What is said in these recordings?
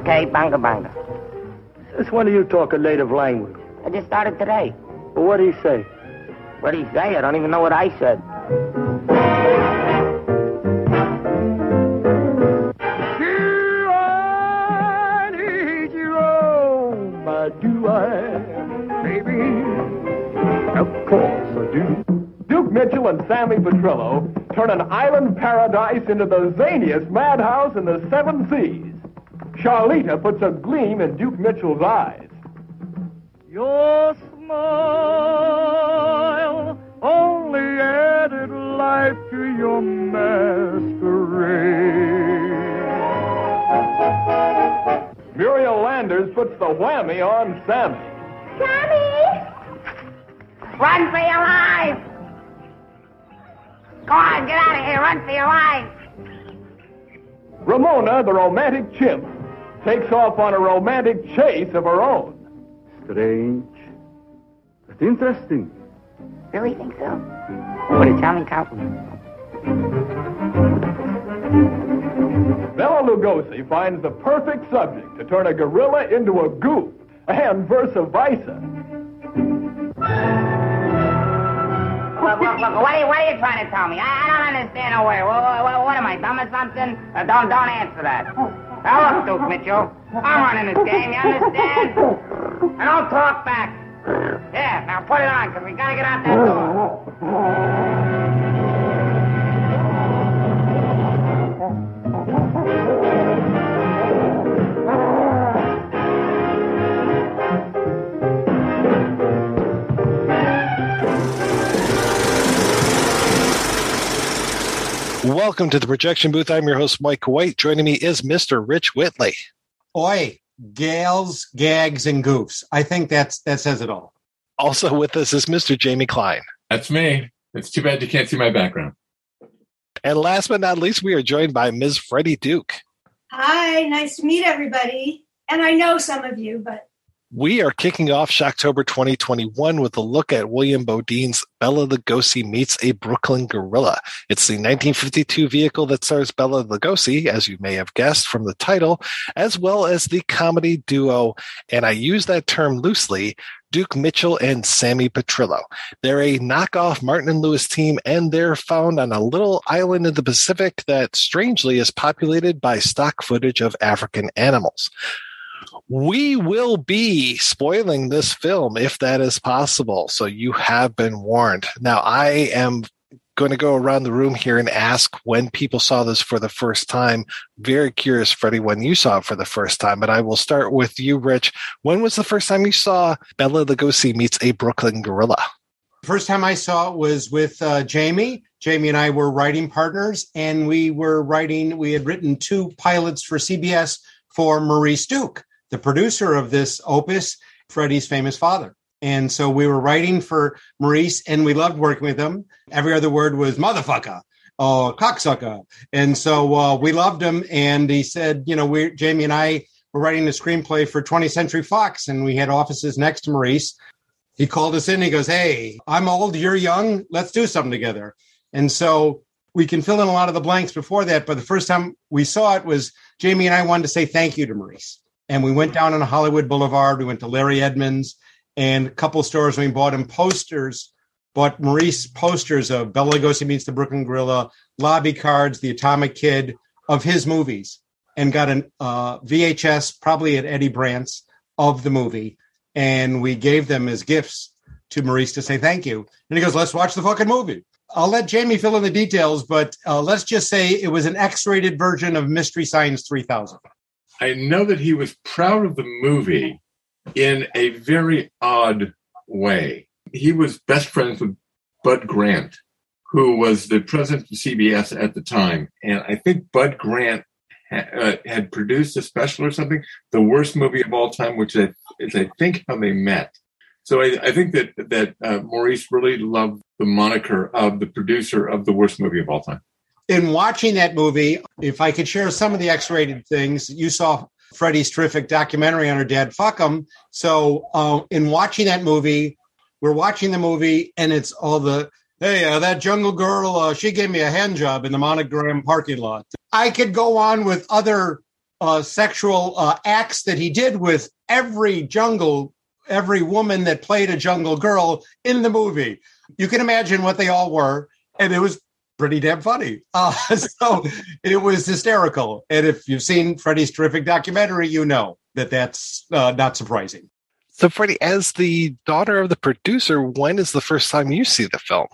Okay, banga banga. Since when do you talk a native language? I just started today. Well, what do you say? What do you say? I don't even know what I said. I need you, do I, baby? Of course I do. Duke Mitchell and Sammy Petrillo turn an island paradise into the zaniest madhouse in the seven seas. Charlita puts a gleam in Duke Mitchell's eyes. Your smile only added life to your masquerade. Muriel Landers puts the whammy on Sammy. Sammy! Run for your life! Go on, get out of here. Run for your life. Ramona, the romantic chimp, takes off on a romantic chase of her own. Strange. But interesting. Really think so? What a charming compliment. Bela Lugosi finds the perfect subject to turn a gorilla into a goop, and versa versa. Look, look, look. What are you, what are you trying to tell me? I, I don't understand a word. What, what, what am I, dumb or something? Uh, don't, don't answer that. Now, Duke Mitchell. I'm running this game, you understand? And don't talk back. Yeah, now put it on, because we got to get out that door. Welcome to the projection booth. I'm your host, Mike White. Joining me is Mr. Rich Whitley. Oi, gals, gags, and goofs. I think that's that says it all. Also with us is Mr. Jamie Klein. That's me. It's too bad you can't see my background. And last but not least, we are joined by Ms. Fredde Duke. Hi, nice to meet everybody. And I know some of you, but We are kicking off Shocktober 2021 with a look at William Beaudine's Bela Lugosi Meets a Brooklyn Gorilla. It's the 1952 vehicle that stars Bela Lugosi, as you may have guessed from the title, as well as the comedy duo, and I use that term loosely, Duke Mitchell and Sammy Petrillo. They're a knockoff Martin and Lewis team, and they're found on a little island in the Pacific that strangely is populated by stock footage of African animals. We will be spoiling this film if that is possible. So you have been warned. Now, I am going to go around the room here and ask when people saw this for the first time. Very curious, Fredde, when you saw it for the first time. But I will start with you, Rich. When was the first time you saw Bela Lugosi meets a Brooklyn Gorilla? First time I saw it was with uh, Jamie. Jamie and I were writing partners, and we were writing. We had written two pilots for CBS for Maurice Duke, the producer of this opus, Fredde's famous father. And so we were writing for Maurice and we loved working with him. Every other word was motherfucker or cocksucker. And so uh, we loved him. And he said, you know, we Jamie and I were writing a screenplay for 20th Century Fox and we had offices next to Maurice. He called us in. He goes, Hey, I'm old. You're young. Let's do something together. And so we can fill in a lot of the blanks before that. But the first time we saw it was Jamie and I wanted to say thank you to Maurice. And we went down on Hollywood Boulevard. We went to Larry Edmunds and a couple stores. We bought him posters, bought Maurice posters of Bela Lugosi meets the Brooklyn Gorilla, lobby cards, The Atomic Kid of his movies, and got a uh, VHS, probably at Eddie Brandt's, of the movie. And we gave them as gifts to Maurice to say thank you. And he goes, let's watch the fucking movie. I'll let Jamie fill in the details, but uh, let's just say it was an X-rated version of Mystery Science 3000. I know that he was proud of the movie in a very odd way. He was best friends with Bud Grant, who was the president of CBS at the time. And I think Bud Grant ha- uh, had produced a special or something, the worst movie of all time, which is I think how they met. So I, I think that that uh, Maurice really loved the moniker of the producer of the worst movie of all time. In watching that movie, if I could share some of the X-rated things, you saw Fredde's terrific documentary on her dad, fuck him. So uh, in watching that movie, we're watching the movie and it's all the, hey, uh, that jungle girl, uh, she gave me a hand job in the monogram parking lot. I could go on with other uh, sexual uh, acts that he did with every jungle, every woman that played a jungle girl in the movie. You can imagine what they all were. And it was pretty damn funny. Uh, so it was hysterical. And if you've seen Fredde's terrific documentary, you know that that's uh, not surprising. So, Fredde, as the daughter of the producer, when is the first time you see the film?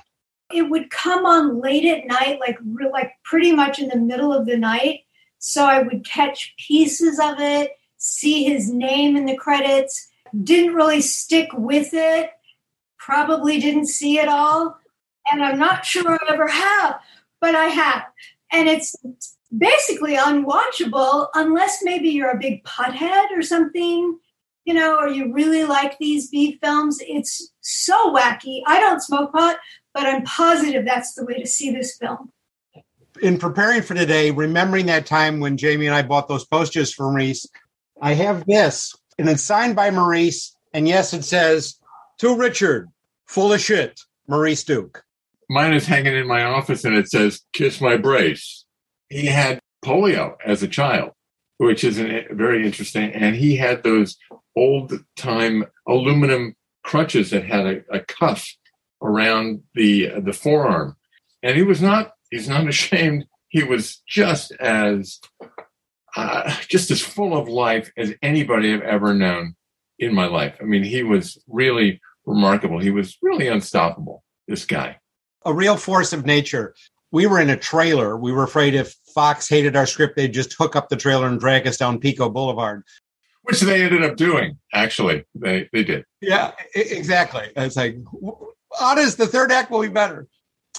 It would come on late at night, like re- like pretty much in the middle of the night. So I would catch pieces of it, see his name in the credits. Didn't really stick with it. Probably didn't see it all and I'm not sure I ever have, but I have. And it's basically unwatchable unless maybe you're a big pothead or something, you know, or you really like these B films. It's so wacky. I don't smoke pot, but I'm positive that's the way to see this film. In preparing for today, remembering that time when Jamie and I bought those posters for Maurice, I have this, and it's signed by Maurice. And yes, it says, To Richard, full of shit, Maurice Duke mine is hanging in my office and it says kiss my brace. He had polio as a child which is an, very interesting. And he had those old time aluminum crutches that had a, a cuff around the the forearm. And he was not he's not ashamed. He was just as uh, just as full of life as anybody i've ever known in my life. I mean he was really remarkable. He was really unstoppable this guy a real force of nature. We were in a trailer. We were afraid if Fox hated our script, they'd just hook up the trailer and drag us down Pico Boulevard. Which they ended up doing, actually. They they did. Yeah, exactly. It's like, honest, the third act will be better.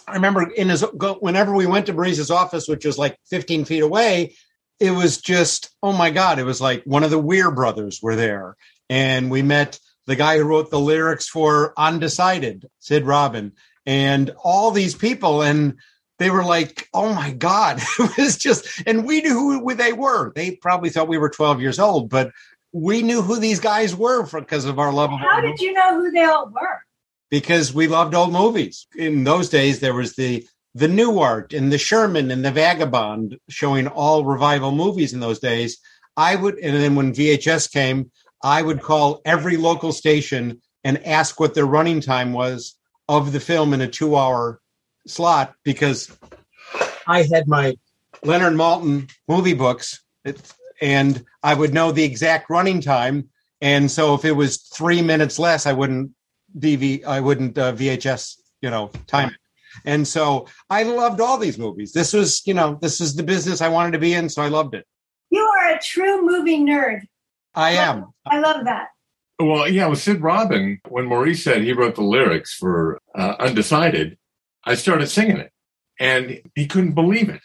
I remember in his whenever we went to Maurice's office, which was like 15 feet away, it was just oh my god! It was like one of the Weir brothers were there, and we met the guy who wrote the lyrics for Undecided, Sid Robin, and all these people and they were like, "Oh my God!" It was just, and we knew who they were. They probably thought we were 12 years old, but we knew who these guys were because of our love. How did you know who they all were? Because we loved old movies. In those days, there was the the Nuart and the Sherman and the Vagabond showing all revival movies in those days. I would, and then when VHS came, I would call every local station and ask what their running time was of the film in a two hour slot because I had my Leonard Maltin movie books and I would know the exact running time. And so if it was three minutes less, I wouldn't DV, I wouldn't uh, VHS, you know, time it. And so I loved all these movies. This was, you know, this is the business I wanted to be in. So I loved it. You are a true movie nerd. I am. I love that. Well, yeah, with Sid Robin, when Maurice said he wrote the lyrics for uh, Undecided, I started singing it, and he couldn't believe it.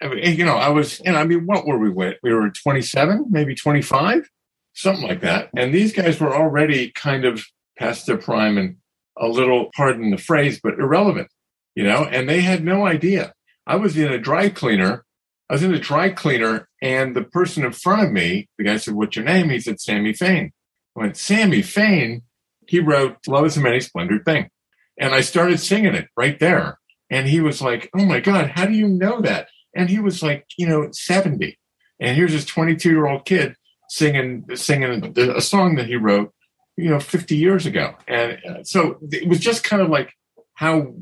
I mean, you know, I was, and I mean, what were we? with? We were 27, maybe 25, something like that. And these guys were already kind of past their prime and a little, pardon the phrase, but irrelevant, you know, and they had no idea. I was in a dry cleaner. I was in a dry cleaner and the person in front of me, the guy said, what's your name? He said, Sammy Fain. Went, Sammy Fain? He wrote Love is a Many Splendid Thing. And I started singing it right there. And he was like, Oh my God, how do you know that? And he was like, you know, 70. And here's this 22 year old kid singing, singing a song that he wrote, you know, 50 years ago. And uh, so it was just kind of like how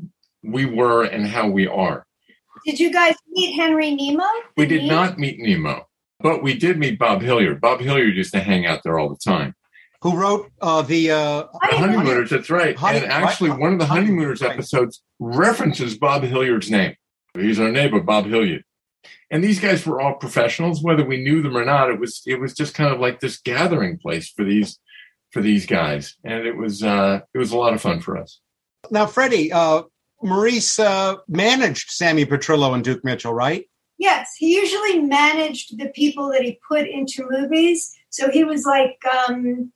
we were and how we are. Did you guys meet Henry Nemo? We did not meet Nemo, but we did meet Bob Hilliard. Bob Hilliard used to hang out there all the time. Who wrote uh, the uh, Honeymooners, that's right. Honey- and actually, one of the Honeymooners episodes references Bob Hilliard's name. He's our neighbor, Bob Hilliard. And these guys were all professionals, whether we knew them or not. It was it was just kind of like this gathering place for these for these guys, and it was uh, it was a lot of fun for us. Now, Fredde, uh, Maurice uh, managed Sammy Petrillo and Duke Mitchell, right? Yes, he usually managed the people that he put into movies. So he was like um,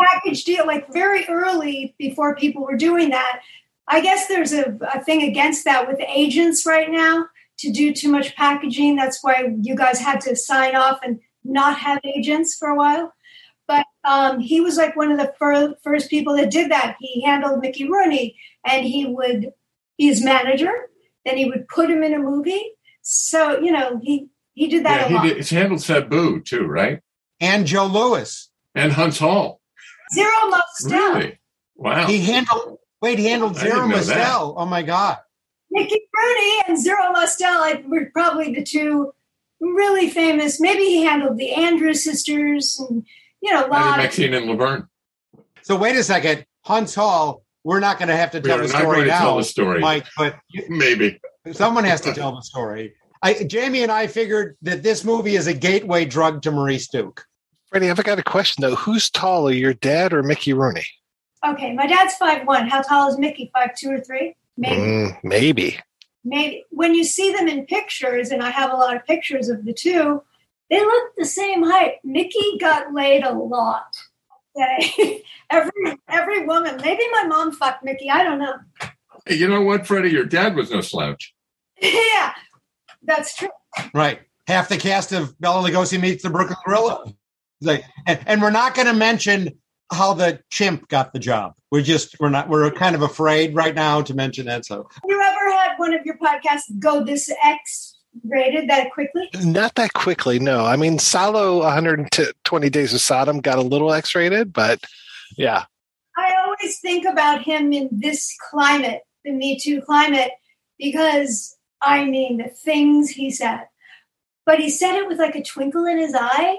package deal, like very early before people were doing that. I guess there's a, a thing against that with agents right now to do too much packaging. That's why you guys had to sign off and not have agents for a while. But um, he was like one of the fir- first people that did that. He handled Mickey Rooney and he would be his manager. Then he would put him in a movie. So, you know, he, he did that Yeah, a he lot. did, it's handled Sabu too, right? And Joe Louis. And Huntz Hall. Zero Mostel. Really? Wow. He handled. Wait, he handled I Zero know that. Mostel. Oh my God. Mickey Rooney and Zero Mostel I, were probably the two really famous. Maybe he handled the Andrews sisters and, you know, a I lot did of Maxine and Laverne. So wait a second, Huntz Hall. We're not going to have to tell are the story going to now, tell the story. Mike. But Maybe. someone has to tell the story. I, Jamie and I figured that this movie is a gateway drug to Maurice Duke. Fredde, I've got a question though. Who's taller, your dad or Mickey Rooney? Okay, my dad's five one. How tall is Mickey? Five two or three? Maybe. Mm, maybe. Maybe. When you see them in pictures, and I have a lot of pictures of the two, they look the same height. Mickey got laid a lot. Okay. every every woman. Maybe my mom fucked Mickey. I don't know. Hey, you know what, Fredde? Your dad was no slouch. yeah, that's true. Right. Half the cast of Bela Lugosi meets the Brooklyn Gorilla. Like, and, and we're not going to mention how the chimp got the job. We're just we're not we're kind of afraid right now to mention that. So Have you ever had one of your podcasts go this X rated that quickly? Not that quickly, no. I mean, Salo 120 Days of Sodom got a little X rated, but yeah. I always think about him in this climate, the Me Too climate, because I mean the things he said. But he said it with like a twinkle in his eye.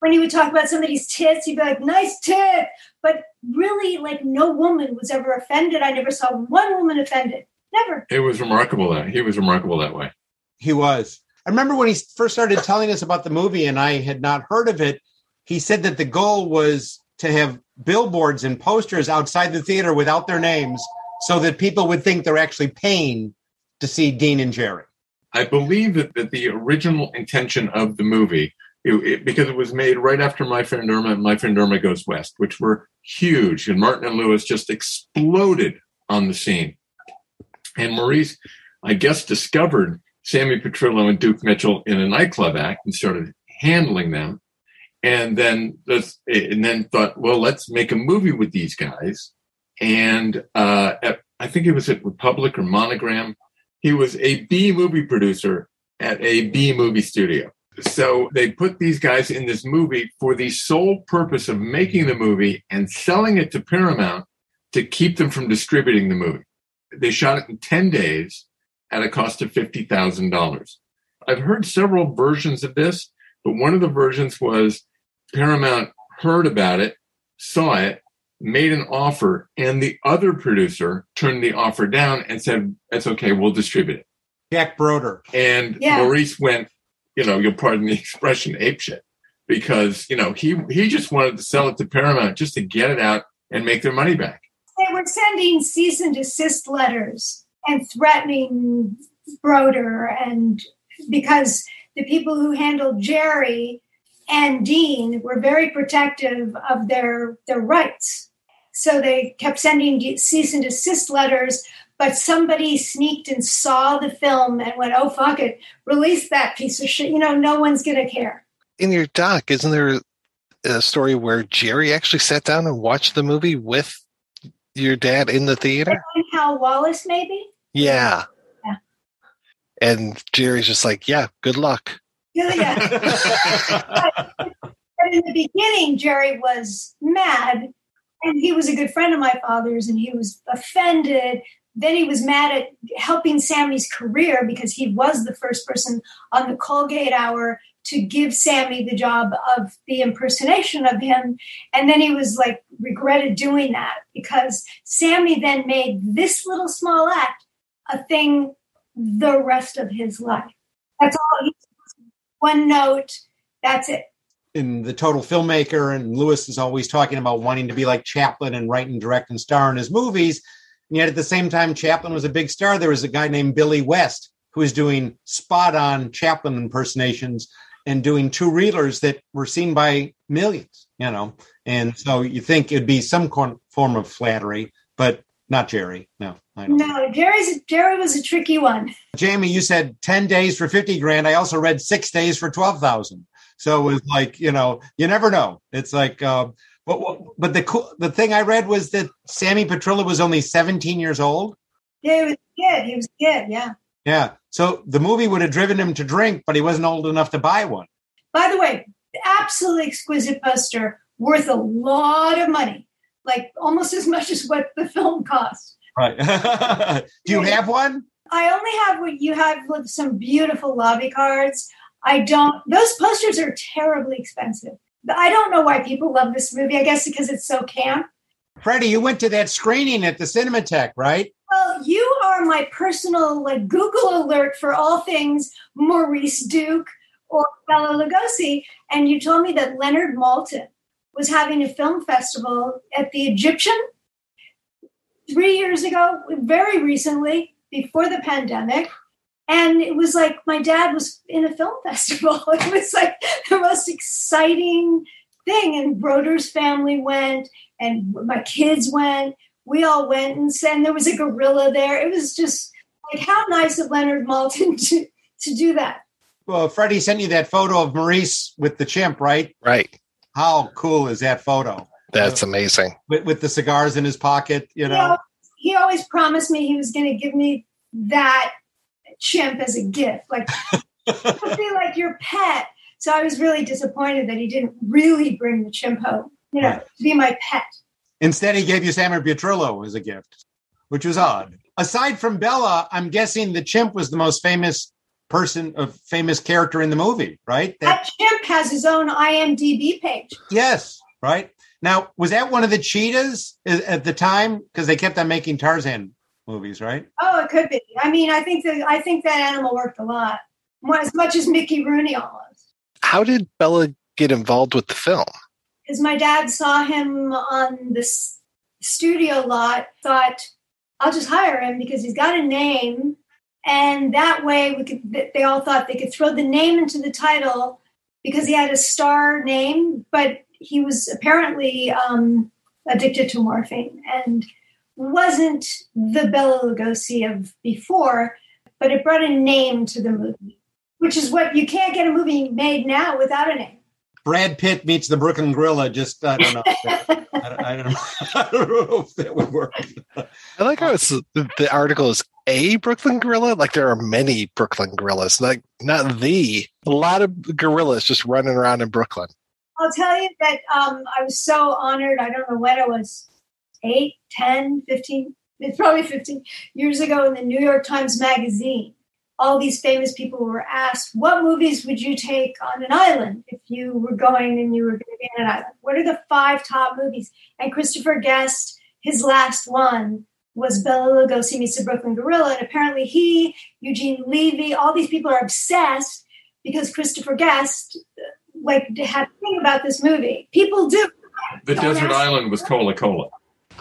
When he would talk about somebody's tits, he'd be like, nice tit. But really, like, no woman was ever offended. I never saw one woman offended. Never. It was remarkable that he was remarkable that way. he was. I remember when he first started telling us about the movie, and I had not heard of it. He said that the goal was to have billboards and posters outside the theater without their names, so that people would think they're actually paying to see Dean and Jerry. I believe that, that the original intention of the movie, it, it- because it was made right after My Friend Irma and My Friend Irma Goes West, which were huge, and Martin and Lewis just exploded on the scene. And Maurice, I guess, discovered Sammy Petrillo and Duke Mitchell in a nightclub act and started handling them. And then, and then thought, well, let's make a movie with these guys. And uh, at, I think it was at Republic or Monogram. He was a B movie producer at a B movie studio. So they put these guys in this movie for the sole purpose of making the movie and selling it to Paramount to keep them from distributing the movie. They shot it in 10 days at a cost of $50,000. I've heard several versions of this, but one of the versions was Paramount heard about it, saw it, made an offer, and the other producer turned the offer down and said, That's okay, we'll distribute it. Jack Broder. And Yeah. Maurice went, you know, you'll pardon the expression, apeshit, because, you know, he, he just wanted to sell it to Paramount just to get it out and make their money back. They were sending cease and desist letters and threatening Broder, and because the people who handled Jerry and Dean were very protective of their their rights. So they kept sending cease and desist letters, but somebody sneaked and saw the film and went, "Oh fuck it, release that piece of shit." You know, no one's gonna care. In your doc, isn't there a story where Jerry actually sat down and watched the movie with your dad in the theater? Hal Wallis, maybe. Yeah. Yeah. And Jerry's just like, yeah, good luck. Yeah, yeah. but in the beginning, Jerry was mad, and he was a good friend of my father's, and he was offended. Then he was mad at helping Sammy's career because he was the first person on the Colgate Hour to give Sammy the job of the impersonation of him. And then he was like, regretted doing that because Sammy then made this little small act a thing the rest of his life. That's all. One note. That's it. in the total filmmaker, and Lewis is always talking about wanting to be like Chaplin and write and direct and star in his movies. And yet at the same time, Chaplin was a big star. There was a guy named Billy West who was doing spot on Chaplin impersonations and doing two reelers that were seen by millions, you know. And so you think it'd be some form of flattery, but not Jerry. No, I don't. No, Jerry's Jerry was a tricky one. Jamie, you said 10 days for 50 grand. I also read six days for 12,000. So it was like, you know, you never know. It's like, uh, but, but the cool, the thing I read was that Sammy Petrillo was only 17 years old. Yeah, he was a kid. He was a kid. Yeah. Yeah. So the movie would have driven him to drink, but he wasn't old enough to buy one. By the way, absolutely exquisite poster, worth a lot of money, like almost as much as what the film cost. Right. Do you have one? I only have what you have with some beautiful lobby cards. I don't, those posters are terribly expensive. I don't know why people love this movie. I guess because it's so camp. Fredde, you went to that screening at the Cinematheque, right? Well, you are my personal like Google alert for all things Maurice Duke or Bela Lugosi, and you told me that Leonard Maltin was having a film festival at the Egyptian three years ago, very recently, before the pandemic. And it was like my dad was in a film festival. It was like the most exciting thing. And Broder's family went, and my kids went. We all went, and, and there was a gorilla there. It was just like how nice of Leonard Maltin to, to do that. Well, Fredde sent you that photo of Maurice with the chimp, right? Right. How cool is that photo? That's amazing. With, with the cigars in his pocket, you know? He always, he always promised me he was going to give me that chimp as a gift, like be like your pet. So I was really disappointed that he didn't really bring the chimp home, you know, to be my pet. Instead, he gave you Sammy Petrillo as a gift, which was odd. Aside from Bela, I'm guessing the chimp was the most famous person, a famous character in the movie, right? That, That chimp has his own IMDb page. yes, right. Now, was that one of the cheetahs at the time? Because they kept on making Tarzan movies, right? Oh, it could be. I mean, I think that I think that animal worked a lot, more as much as Mickey Rooney almost. How did Bela get involved with the film? Because my dad saw him on this studio lot, thought I'll just hire him because he's got a name, and that way we could. They all thought they could throw the name into the title because he had a star name, but he was apparently um, addicted to morphine and wasn't the Bela Lugosi of before, but it brought a name to the movie, which is what you can't get a movie made now without a name. Brad Pitt meets the Brooklyn Gorilla. Just I don't know. I, don't, I, don't know. I don't know if that would work. I like how it's the article is a Brooklyn gorilla. Like there are many Brooklyn gorillas, like not the. A lot of gorillas just running around in Brooklyn. I'll tell you that um, I was so honored. I don't know when it was, 8, 10, 15, it's probably 15 years ago in the New York Times Magazine. All these famous people were asked, What movies would you take on an island if you were going and you were going to be on an island? What are the five top movies? And Christopher Guest, his last one was Bela Lugosi meets the Brooklyn Gorilla. And apparently he, Eugene Levy, all these people are obsessed because Christopher Guest like had a thing about this movie. People do. The Don't desert island was Cola Cola.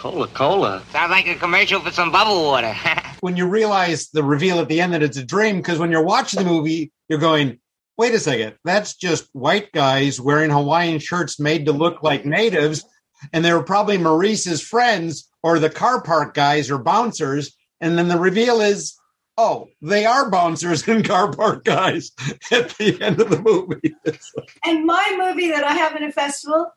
Cola Cola. Sounds like a commercial for some bubble water. when you realize the reveal at the end that it's a dream, because when you're watching the movie, you're going, wait a second, that's just white guys wearing Hawaiian shirts made to look like natives. And they were probably Maurice's friends or the car park guys or bouncers. And then the reveal is, oh, they are bouncers and car park guys at the end of the movie. And my movie that I have in a festival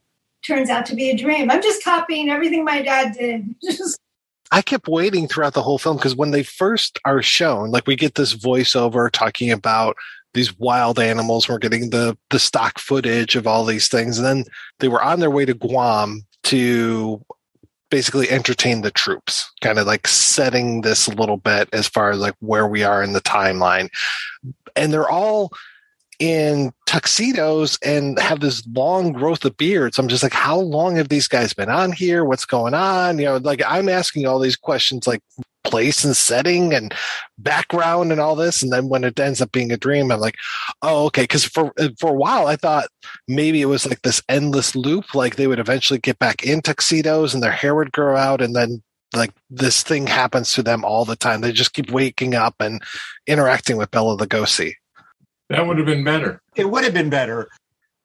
turns out to be a dream. I'm just copying everything my dad did. I kept waiting throughout the whole film because when they first are shown, like we get this voiceover talking about these wild animals. We're getting the the stock footage of all these things, and then they were on their way to Guam to basically entertain the troops, kind of like setting this a little bit as far as like where we are in the timeline. And they're all in tuxedos and have this long growth of beards. I'm just like, how long have these guys been on here? What's going on? You know, like I'm asking all these questions like place and setting and background and all this. And then when it ends up being a dream, I'm like, oh, okay. Cause for, for a while, I thought maybe it was like this endless loop. Like they would eventually get back in tuxedos and their hair would grow out and then like this thing happens to them all the time. They just keep waking up and interacting with Bela Lugosi. That would have been better. It would have been better.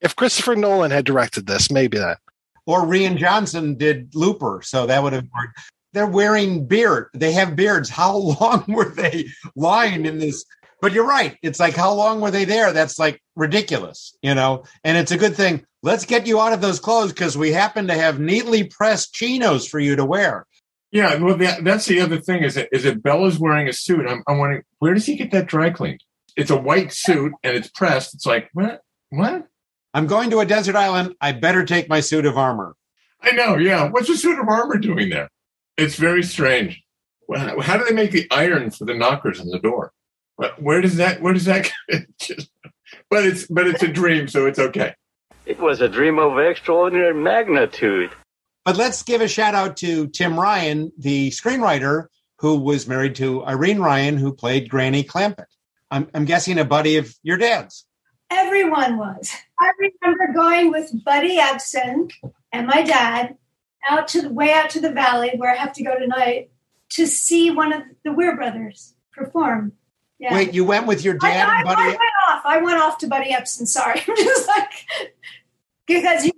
If Christopher Nolan had directed this, maybe that. Or Rian Johnson did Looper, so that would have worked. They're wearing beard. They have beards. How long were they lying in this? But you're right. It's like how long were they there? That's like ridiculous, you know. And it's a good thing. Let's get you out of those clothes because we happen to have neatly pressed chinos for you to wear. Yeah, well, that, that's the other thing. Is it is it Bela's wearing a suit? I'm, I'm wondering where does he get that dry cleaned? It's a white suit and it's pressed. It's like what? What? I'm going to a desert island. I better take my suit of armor. I know. Yeah. What's a suit of armor doing there? It's very strange. How do they make the iron for the knockers on the door? Where does that? Where does that? But it's but it's a dream, so it's okay. It was a dream of extraordinary magnitude. But let's give a shout out to Tim Ryan, the screenwriter who was married to Irene Ryan, who played Granny Clampett. I'm, I'm guessing a buddy of your dad's. everyone was. I remember going with Buddy Ebsen and my dad out to the way out to the valley where I have to go tonight to see one of the Weir brothers perform. Yeah. Wait, you went with your I, dad I, and buddy? I went off. I went off to Buddy Ebsen. Sorry, I'm just like because you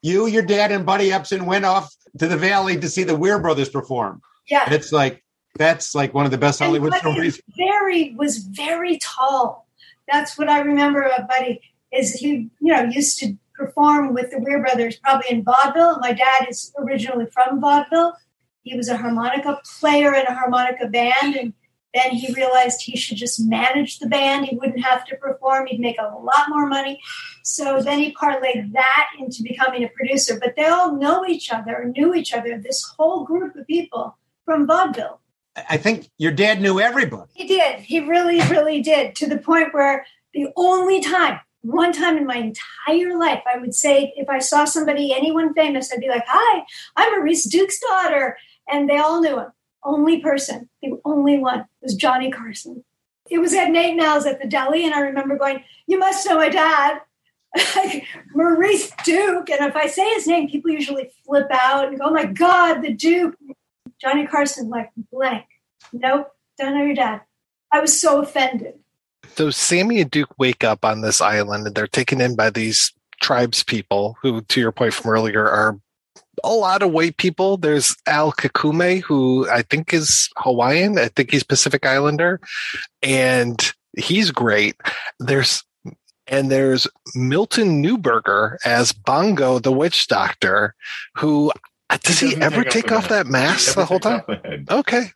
you, your dad, and Buddy Ebsen went off to the valley to see the Weir brothers perform. Yeah. And it's like that's like one of the best Hollywood stories. very was very tall. That's what I remember of Buddy. Is he you know used to perform with the Weir brothers probably in vaudeville. My dad is originally from vaudeville. He was a harmonica player in a harmonica band, and then he realized he should just manage the band. He wouldn't have to perform. He'd make a lot more money. So then he parlayed that into becoming a producer. But they all know each other, knew each other. This whole group of people from vaudeville. I think your dad knew everybody. He did. He really, really did. To the point where the only time, one time in my entire life, I would say if I saw somebody, anyone famous, I'd be like, "Hi, I'm Maurice Duke's daughter," and they all knew him. Only person, the only one, was Johnny Carson. It was at Nate 'n Al's at the deli, and I remember going, "You must know my dad." Like, Maurice Duke, and if I say his name, people usually flip out and go, "Oh my God, the Duke!" Johnny Carson, like blank. Nope, don't know your dad. I was so offended. So Sammy and Duke wake up on this island and they're taken in by these tribes people who, to your point from earlier, are a lot of white people. There's Al Kikume, who I think is Hawaiian. I think he's Pacific Islander. And he's great. There's and there's Milton Newberger as Bongo the witch doctor, who does he, doesn't ever take take off off that mask the whole time? the head. Okay.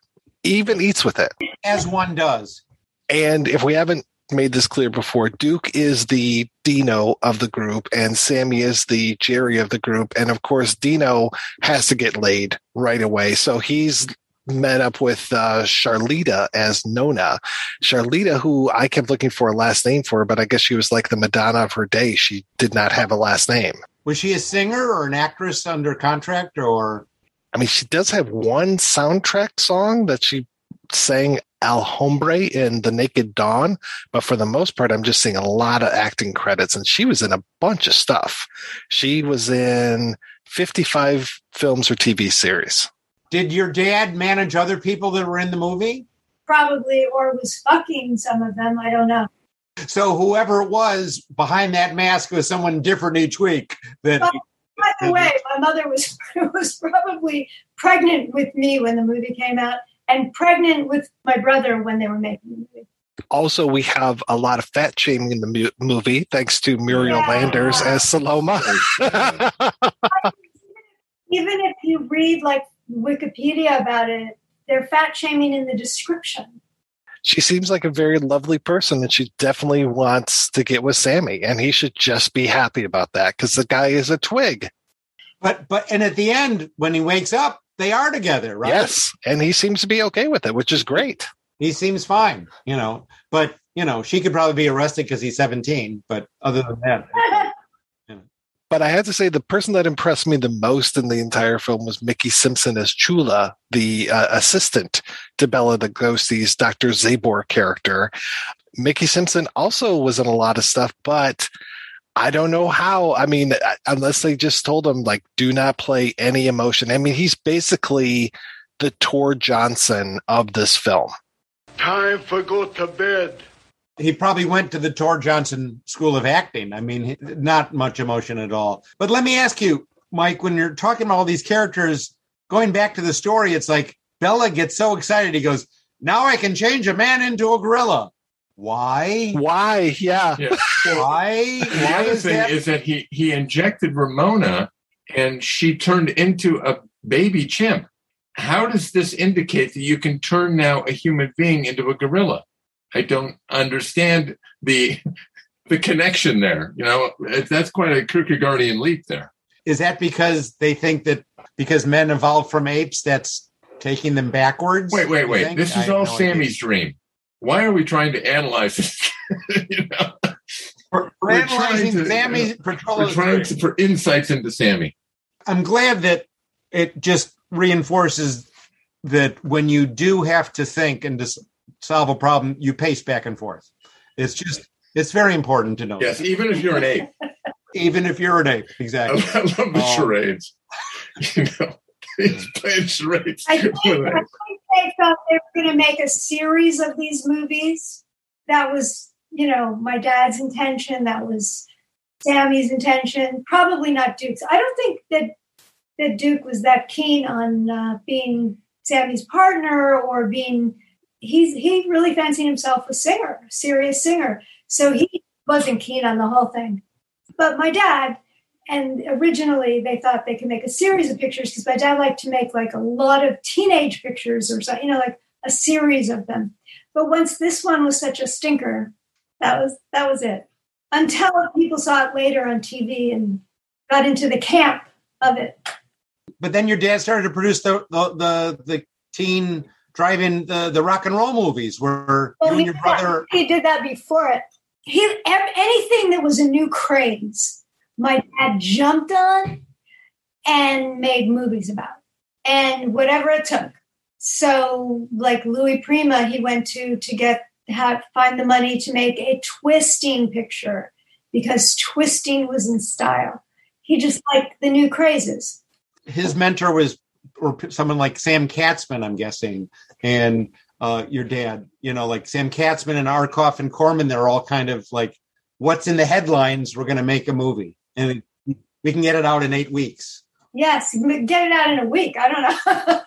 Even eats with it. As one does. And if we haven't made this clear before, Duke is the Dino of the group and Sammy is the Jerry of the group. And of course, Dino has to get laid right away. So he's met up with uh, Charlita as Nona. Charlita, who I kept looking for a last name for, but I guess she was like the Madonna of her day. She did not have a last name. Was she a singer or an actress under contract or? I mean, she does have one soundtrack song that she sang Al Hombre in The Naked Dawn, but for the most part, I'm just seeing a lot of acting credits, and she was in a bunch of stuff. She was in 55 films or TV series. Did your dad manage other people that were in the movie? Probably, or was fucking some of them. I don't know. So whoever it was behind that mask was someone different each week. That By, by the way, my mother was was probably pregnant with me when the movie came out, and pregnant with my brother when they were making the movie. Also, we have a lot of fat shaming in the mu- movie, thanks to Muriel Landers as Saloma. Even if you read like Wikipedia about it, they're fat shaming in the description. She seems like a very lovely person, and she definitely wants to get with Sammy, and he should just be happy about that because the guy is a twig. But but and at the end, when he wakes up, they are together, right? Yes, and he seems to be okay with it, which is great. He seems fine, you know. But you know, she could probably be arrested because he's 17. But other than that, But I have to say, the person that impressed me the most in the entire film was Mickey Simpson as Chula, the uh, assistant to Bella Lugosi's Dr. Zabor character. Mickey Simpson also was in a lot of stuff, but I don't know how. I mean, uh, unless they just told him, like, do not play any emotion. I mean, he's basically the Tor Johnson of this film. time for go to bed. He probably went to the Tor Johnson School of Acting. I mean, not much emotion at all. But let me ask you, Mike, when you're talking about all these characters, going back to the story, it's like Bela gets so excited. He goes, "Now I can change a man into a gorilla." Why? Why? Yeah. Why? the Why other is thing that? is that he he injected Ramona and she turned into a baby chimp. How does this indicate that you can turn now a human being into a gorilla? I don't understand the the connection there. You know, that's quite a Kierkegaardian leap there. Is that because they think that because men evolved from apes, that's taking them backwards? Wait, wait, wait. think? This is have all no idea. Sammy's dream. Why are we trying to analyze this? We're We're analyzing to- Sammy's We're trying to, for insights into Sammy. I'm glad that it just reinforces that when you do have to think and s- solve a problem, you pace back and forth. It's just it's very important to know. Yes, that. even if you're an ape. even if you're an ape, exactly. I love the Um, charades. You know, he's playing charades. I think, I think they thought they were going to make a series of these movies. That was, you know, my dad's intention. That was Sammy's intention. Probably not Duke's. I don't think that that Duke was that keen on uh, being Sammy's partner or being. He's he really fancied himself a singer, serious singer. So he wasn't keen on the whole thing. But my dad, and originally they thought they could make a series of pictures because my dad liked to make like a lot of teenage pictures or something, you know, like a series of them. But once this one was such a stinker, that was that was it. Until people saw it later on TV and got into the camp of it. But then your dad started to produce the the the, the teen drive-in the the rock and roll movies where you and your brother that, he did that before it. He anything that was a new craze, my dad jumped on and made movies about, and whatever it took. So, like Louis Prima, he went to to get have find the money to make a twisting picture because twisting was in style. He just liked the new crazes. his mentor was or someone like Sam Katzman, I'm guessing, and uh, your dad, you know, like Sam Katzman and Arkoff and Corman, they're all kind of like, what's in the headlines? We're going to make a movie, and we can get it out in eight weeks. Yes, get it out in a week. I don't know.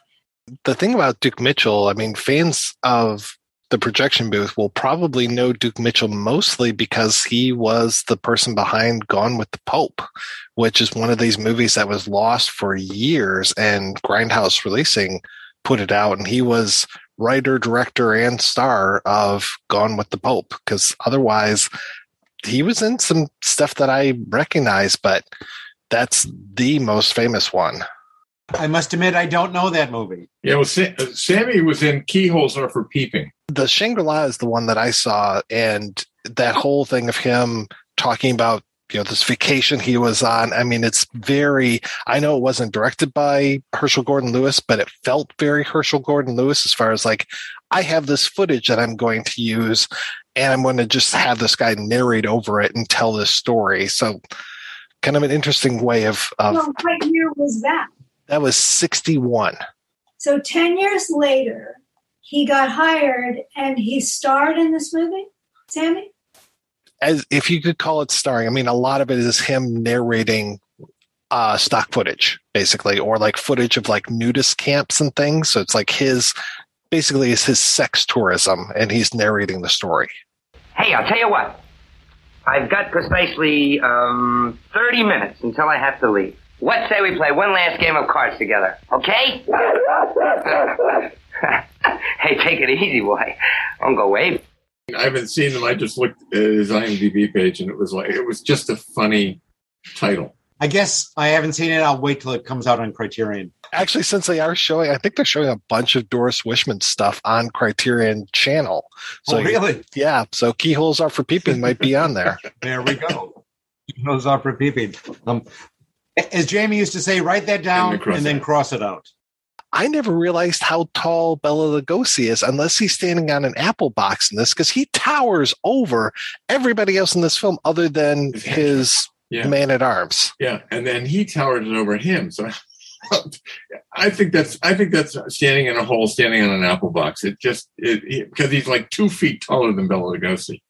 the thing about Duke Mitchell, I mean, fans of the projection booth will probably know Duke Mitchell mostly because he was the person behind Gone with the Pope, which is one of these movies that was lost for years and Grindhouse releasing put it out. And he was writer, director, and star of Gone with the Pope because otherwise he was in some stuff that I recognize, but that's the most famous one. I must admit, I don't know that movie. Yeah, well, Sa- uh, Sammy was in Keyholes Are for Peeping. the Shangri-La is the one that I saw, and that whole thing of him talking about you know this vacation he was on. I mean, it's very. I know it wasn't directed by Herschell Gordon Lewis, but it felt very Herschell Gordon Lewis as far as like I have this footage that I'm going to use, and I'm going to just have this guy narrate over it and tell this story. So, kind of an interesting way of. of well, what year was that? that was 61. So 10 years later, he got hired and he starred in this movie, Sammy? As if you could call it starring. I mean, a lot of it is him narrating uh, stock footage, basically, or like footage of like nudist camps and things. So it's like his basically is his sex tourism, and he's narrating the story. Hey, I'll tell you what. I've got precisely um, 30 minutes until I have to leave. What say we play one last game of cards together, okay? hey, take it easy, boy. Don't go away. I haven't seen them. I just looked at his IMDb page, and it was like it was just a funny title. I guess I haven't seen it. I'll wait till it comes out on Criterion. Actually, since they are showing, I think they're showing a bunch of Doris Wishman stuff on Criterion Channel. So Oh, really? Yeah. So keyholes are for peeping might be on there. There we go. Nose off for peeping. Um, as Jamie used to say, write that down And then and, then cross it out. I never realized how tall Bela Lugosi is unless he's standing on an apple box in this because he towers over everybody else in this film other than his Yeah. man at arms. Yeah, and then he towered it over him. So I think that's I think that's standing in a hole, standing on an apple box. It just it because he's like two feet taller than Bela Lugosi.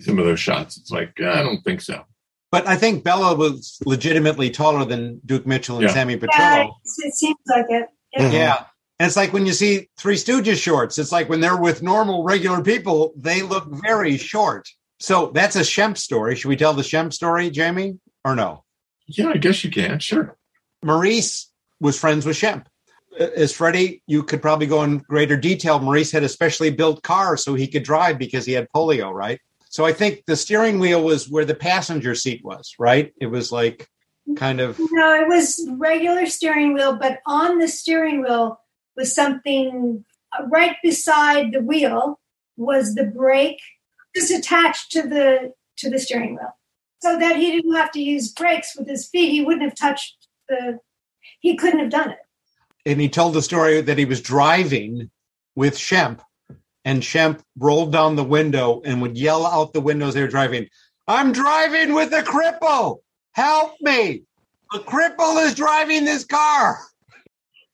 Some of those shots, it's like I don't think so. But I think Bela was legitimately taller than Duke Mitchell and Yeah. Sammy Yeah, Petrillo. it, it seems like it. Yeah. Mm-hmm. Yeah. And it's like when you see Three Stooges shorts, it's like when they're with normal, regular people, they look very short. So that's a Shemp story. Should we tell the Shemp story, Jamie, or no? Yeah, I guess you can. Sure. Maurice was friends with Shemp. Uh, As Fredde, you could probably go in greater detail. Maurice had a specially built car so he could drive because he had polio, right? So I think the steering wheel was where the passenger seat was, right? It was like kind of No, it was regular steering wheel, but on the steering wheel was something uh, right beside the wheel was the brake just attached to the to the steering wheel. So that he didn't have to use brakes with his feet. He wouldn't have touched the he couldn't have done it. and he told the story that he was driving with Shemp, and Shemp rolled down the window and would yell out the windows they were driving, I'm driving with a cripple! Help me! A cripple is driving this car!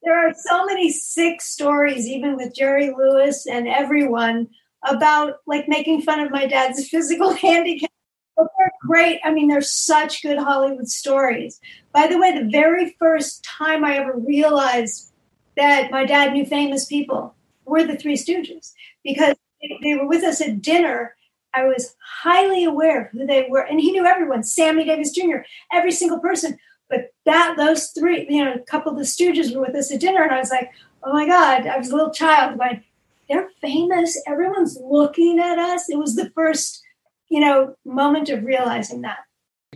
There are so many sick stories, even with Jerry Lewis and everyone, about like making fun of my dad's physical handicap. But they're great. I mean, they're such good Hollywood stories. By the way, the very first time I ever realized that my dad knew famous people were the Three Stooges because they- were with us at dinner. I was highly aware of who they were, and he knew everyone. Sammy Davis Jr., every single person. But that those three, you know, a couple of the Stooges were with us at dinner, and I was like, oh my god, I was a little child going, they're famous. Everyone's looking at us. It was the first, you know, moment of realizing that.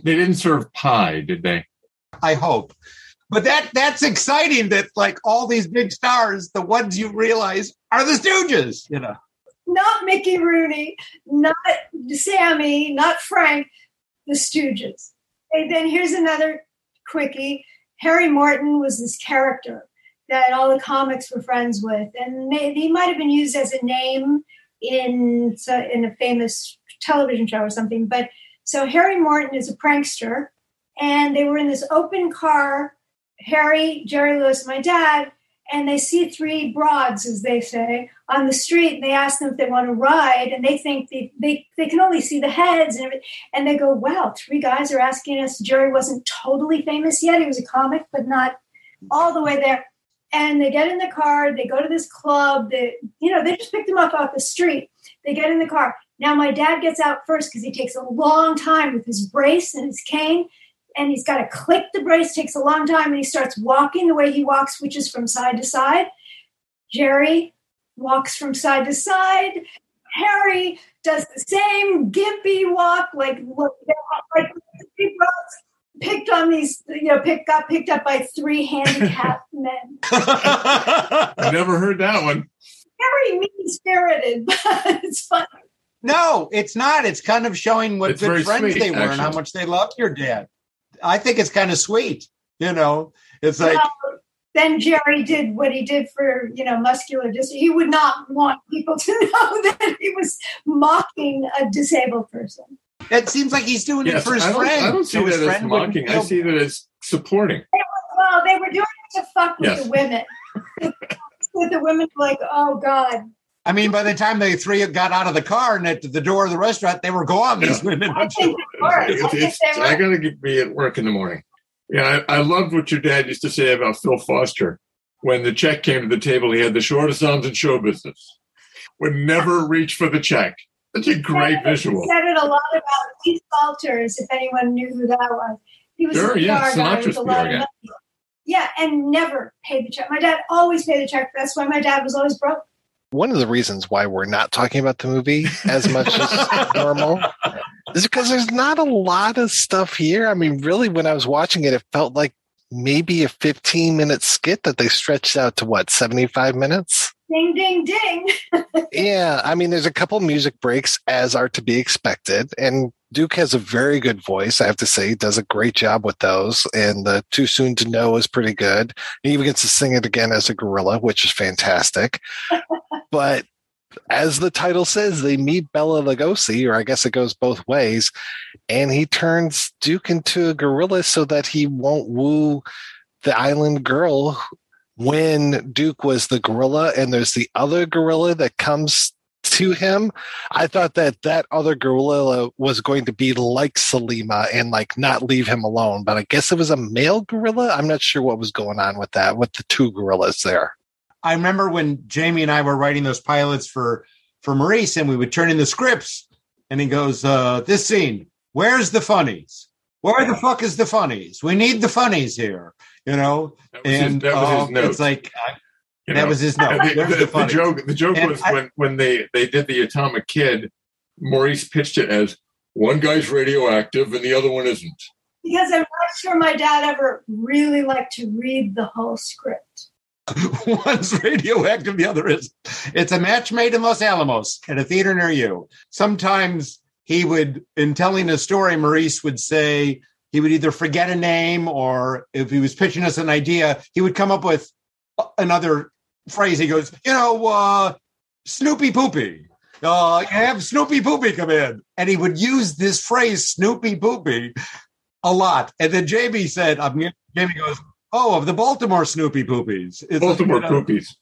They didn't serve pie, did they? I hope. But that that's exciting that like all these big stars, the ones you realize are the Stooges, you know. Not Mickey Rooney, not Sammy, not Frank, the Stooges. And then here's another quickie. Harry Morton was this character that all the comics were friends with, and they, he might have been used as a name in so- in a famous television show or something. But so Harry Morton is a prankster, and they were in this open car. Harry, Jerry Lewis, my dad, and they see three broads, as they say, on the street. And they ask them if they want to ride, and they think they, they, they can only see the heads and. And they go, "Wow, three guys are asking us." Jerry wasn't totally famous yet; he was a comic, but not all the way there. And they get in the car. They go to this club. They, you know, they just picked them up off the street. They get in the car. Now my dad gets out first because he takes a long time with his brace and his cane and he's got to click the brace takes a long time and he starts walking the way he walks which is from side to side jerry walks from side to side harry does the same gimpy walk like like three brothers picked on these you know picked got picked up by three handicapped men I never heard that one. very mean spirited but it's fun No, it's not. It's kind of showing what It's good friends sweet, they were and how much they loved your dad. I think it's kind of sweet. You know, it's like Well, then Jerry did what he did for you know muscular dystrophy. He would not want people to know that he was mocking a disabled person. it seems like he's doing it for his I friend. I don't see so that as mocking. I see that as supporting. Well, they were doing it to fuck with Yes. the women. with the women, like, oh god, I mean, by the time they three got out of the car and at the door of the restaurant, they were gone. These women. I think they It's- it's- I got to be at work in the morning. Yeah, I, I loved what your dad used to say about Phil Foster. When the check came to the table, he had the shortest arms in show business. Would never reach for the check. That's a great visual. He said it a lot about Keith Salters, if anyone knew who that was. He was Sure, a PR yeah, guy with a lot of money. Yeah, and never paid the check. My dad always paid the check. That's why my dad was always broke. One of the reasons why we're not talking about the movie as much as normal is because there's not a lot of stuff here. I mean, really, when I was watching it, it felt like maybe a 15 minute skit that they stretched out to what, 75 minutes? Ding, ding, ding. yeah, I mean, there's a couple music breaks as are to be expected, and Duke has a very good voice. I have to say, he does a great job with those. And the "Too Soon to Know" is pretty good. He even gets to sing it again as a gorilla, which is fantastic. But as the title says, they meet Bela Lugosi, or I guess it goes both ways, and he turns Duke into a gorilla so that he won't woo the island girl when Duke was the gorilla and there's the other gorilla that comes to him. I thought that that other gorilla was going to be like Salima and like not leave him alone, but I guess it was a male gorilla. I'm not sure what was going on with that, with the two gorillas there. I remember when Jamie and I were writing those pilots for for Maurice, and we would turn in the scripts, and he goes, uh, "This scene, where's the funnies? Where the fuck is the funnies? We need the funnies here." You know, and his uh, it's like You that know? was his note. The, the- the the joke, the joke And was I- when, when they, they did the Atomic Kid, Maurice pitched it as one guy's radioactive and the other one isn't. Because I'm not sure my dad ever really liked to read the whole script. One's radioactive, the other is. It's a match made in Los Alamos at a theater near you. Sometimes he would, in telling a story, Maurice would say he would either forget a name or if he was pitching us an idea, he would come up with another phrase. He goes, you know, uh, Snoopy Poopy. Uh, have Snoopy Poopy come in. And he would use this phrase, Snoopy Poopy, a lot. And then Jamie said, um, Jamie goes, Oh, of the Baltimore Snoopy Poopies. It's Baltimore you know, Poopies.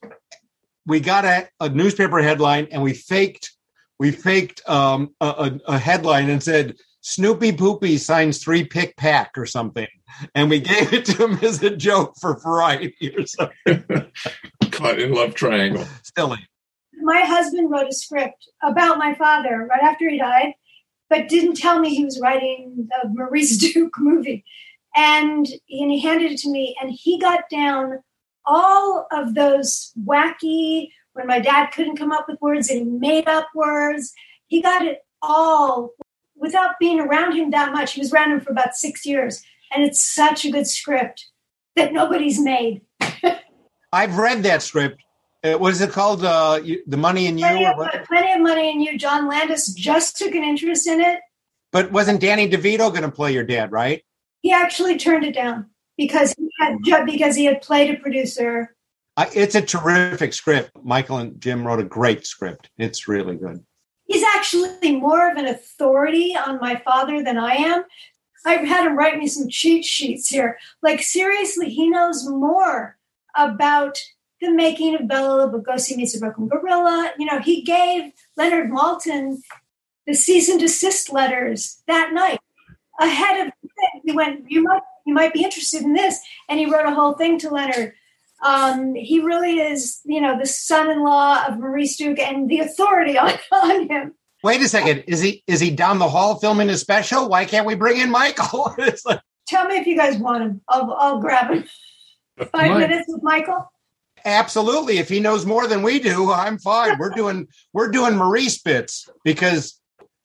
We got a, a newspaper headline and we faked we faked um, a, a, a headline and said Snoopy Poopy signs three pick pack or something, and we gave it to him as a joke for variety or something. Caught in love triangle. Silly. My husband wrote a script about my father right after he died, but didn't tell me he was writing the Maurice Duke movie. And, and he handed it to me, and he got down all of those wacky, when my dad couldn't come up with words and he made up words. He got it all without being around him that much. He was around him for about six years. And it's such a good script that nobody's made. I've read that script. Uh, what is it called? Uh, you, the Money in You, Plenty or of, what? plenty of money in you. John Landis just took an interest in it. But wasn't Danny DeVito going to play your dad? Right? He actually turned it down because he had oh, because he had played a producer. I, it's a terrific script. Michael and Jim wrote a great script. It's really good. He's actually more of an authority on my father than I am. I've had him write me some cheat sheets here. Like seriously, he knows more about the making of Bela Lugosi meets a Brooklyn gorilla. You know, he gave Leonard Maltin the cease and desist letters that night ahead of he went. You might you might be interested in this, and he wrote a whole thing to Leonard. Um, he really is, you know, the son-in-law of Maurice Duke and the authority on, on him. Wait a second. Is he is he down the hall filming a special? Why can't we bring in Michael? like, Tell me if you guys want him. I'll, I'll grab him. Five Mike. minutes with Michael. absolutely. If he knows more than we do, I'm fine. We're doing we're doing Maurice bits because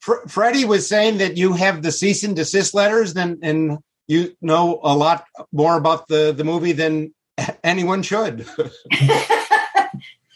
Fr- Fredde was saying that you have the cease and desist letters, and and you know a lot more about the the movie than anyone should.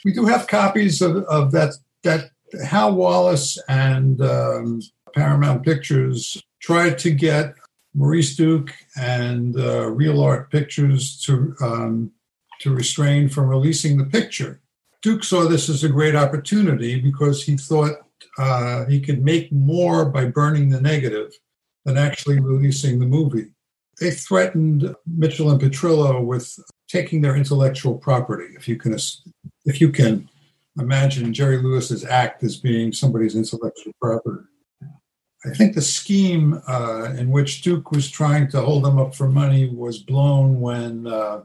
We do have copies of, of that that Hal Wallis and um, Paramount Pictures tried to get Maurice Duke and uh, Realart Pictures to um, to restrain from releasing the picture. Duke saw this as a great opportunity because he thought uh, he could make more by burning the negative than actually releasing the movie. They threatened Mitchell and Petrillo with taking their intellectual property if you can if you can imagine Jerry Lewis's act as being somebody's intellectual property. I think the scheme uh, in which Duke was trying to hold them up for money was blown when uh,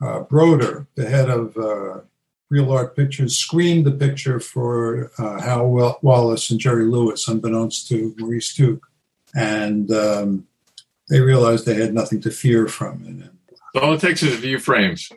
uh, Broder, the head of uh, Realart Pictures, screened the picture for uh, Hal Wallis and Jerry Lewis, unbeknownst to Maurice Duke. And um, they realized they had nothing to fear from it. All it takes is a few frames.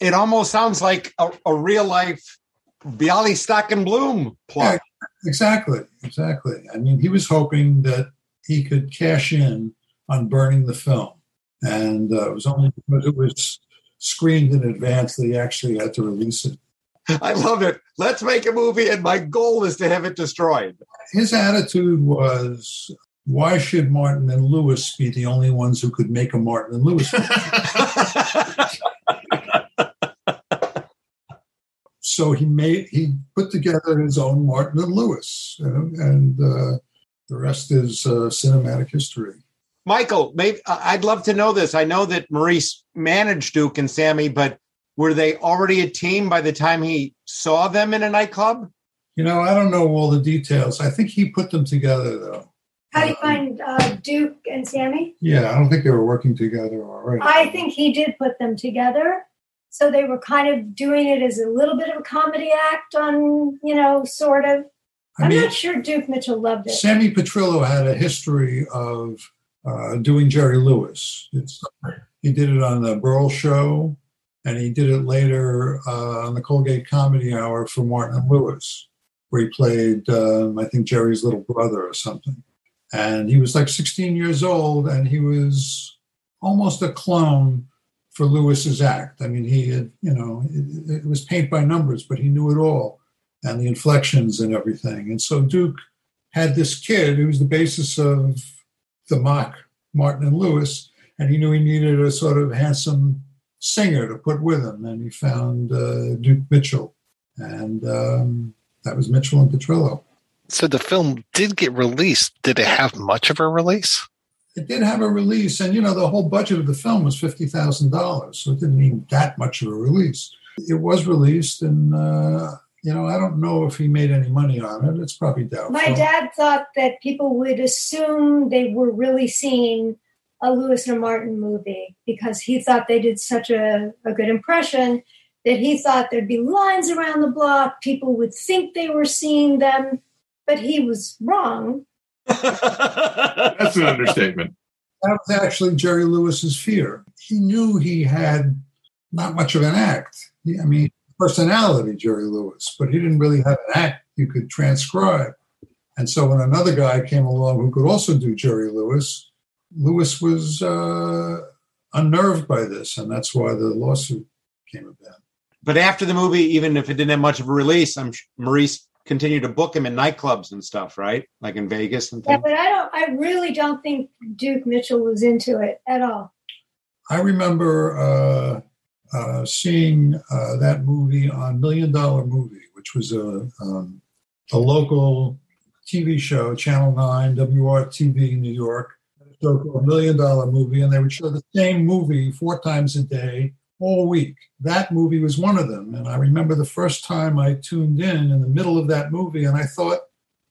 It almost sounds like a, a real life Bialystock and Bloom plot. Yeah, exactly, exactly. I mean, he was hoping that he could cash in on burning the film, and uh, it was only because it was screened in advance that he actually had to release it. I love it. Let's make a movie, and my goal is to have it destroyed. His attitude was, why should Martin and Lewis be the only ones who could make a Martin and Lewis so he made he put together his own Martin and Lewis, you know, and uh, the rest is uh, cinematic history. Michael, maybe I'd love to know this. I know that Maurice managed Duke and Sammy, but were they already a team by the time he saw them in a nightclub? You know, I don't know all the details. I think he put them together, though. How do you find uh, Duke and Sammy? Yeah, I don't think they were working together already. I think he did put them together. So they were kind of doing it as a little bit of a comedy act on, you know, sort of. I I'm mean, not sure Duke Mitchell loved it. Sammy Petrillo had a history of uh, doing Jerry Lewis. It's, he did it on the Berle Show, and he did it later uh, on the Colgate Comedy Hour for Martin and Lewis, where he played, um, I think, Jerry's little brother or something. And he was like 16 years old, and he was almost a clone for Lewis's act. I mean, he had, you know, it, it was paint by numbers, but he knew it all and the inflections and everything. And so Duke had this kid who was the basis of the mock Martin and Lewis, and he knew he needed a sort of handsome singer to put with him, and he found uh, Duke Mitchell, and um, that was Mitchell and Petrillo. So the film did get released. Did it have much of a release? It did have a release, and you know the whole budget of the film was fifty thousand dollars, so it didn't mean that much of a release. It was released, and uh, you know I don't know if he made any money on it. It's probably doubtful. My dad thought that people would assume they were really seeing a Lewis and Martin movie because he thought they did such a, a good impression that he thought there'd be lines around the block. People would think they were seeing them, but he was wrong. That's an understatement. That was actually Jerry Lewis's fear. He knew he had not much of an act. I mean, personality, Jerry Lewis, but he didn't really have an act you could transcribe. And so when another guy came along who could also do Jerry Lewis, Lewis was uh, unnerved by this, and that's why the lawsuit came about. But after the movie, even if it didn't have much of a release, I'm Maurice continued to book him in nightclubs and stuff, right? Like in Vegas and things. Yeah, but I don't. I really don't think Duke Mitchell was into it at all. I remember uh, uh, seeing uh, that movie on Million Dollar Movie, which was a um, a local TV show, Channel Nine, WOR-TV, New York show called Million Dollar Movie, and they would show the same movie four times a day all week. That movie was one of them. And I remember the first time I tuned in in the middle of that movie, and I thought,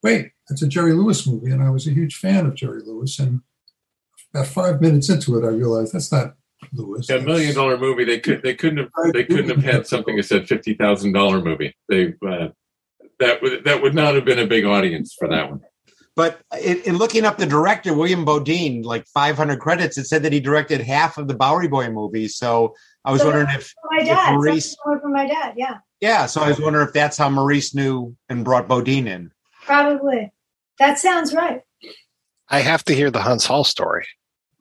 wait, it's a Jerry Lewis movie. And I was a huge fan of Jerry Lewis. And about five minutes into it, I realized that's not Lewis. A million dollar movie. They could they couldn't have they couldn't have had something that said fifty thousand dollar movie. They uh, that would that would not have been a big audience for that one. But in, in, looking up the director, William Beaudine, like 500 credits, it said that he directed half of the Bowery Boy movies. So I was so wondering if, my dad, if Maurice. From my dad, yeah. Yeah, so I was wondering if that's how Maurice knew and brought Beaudine in. Probably. That sounds right. I have to hear the Huntz Hall story.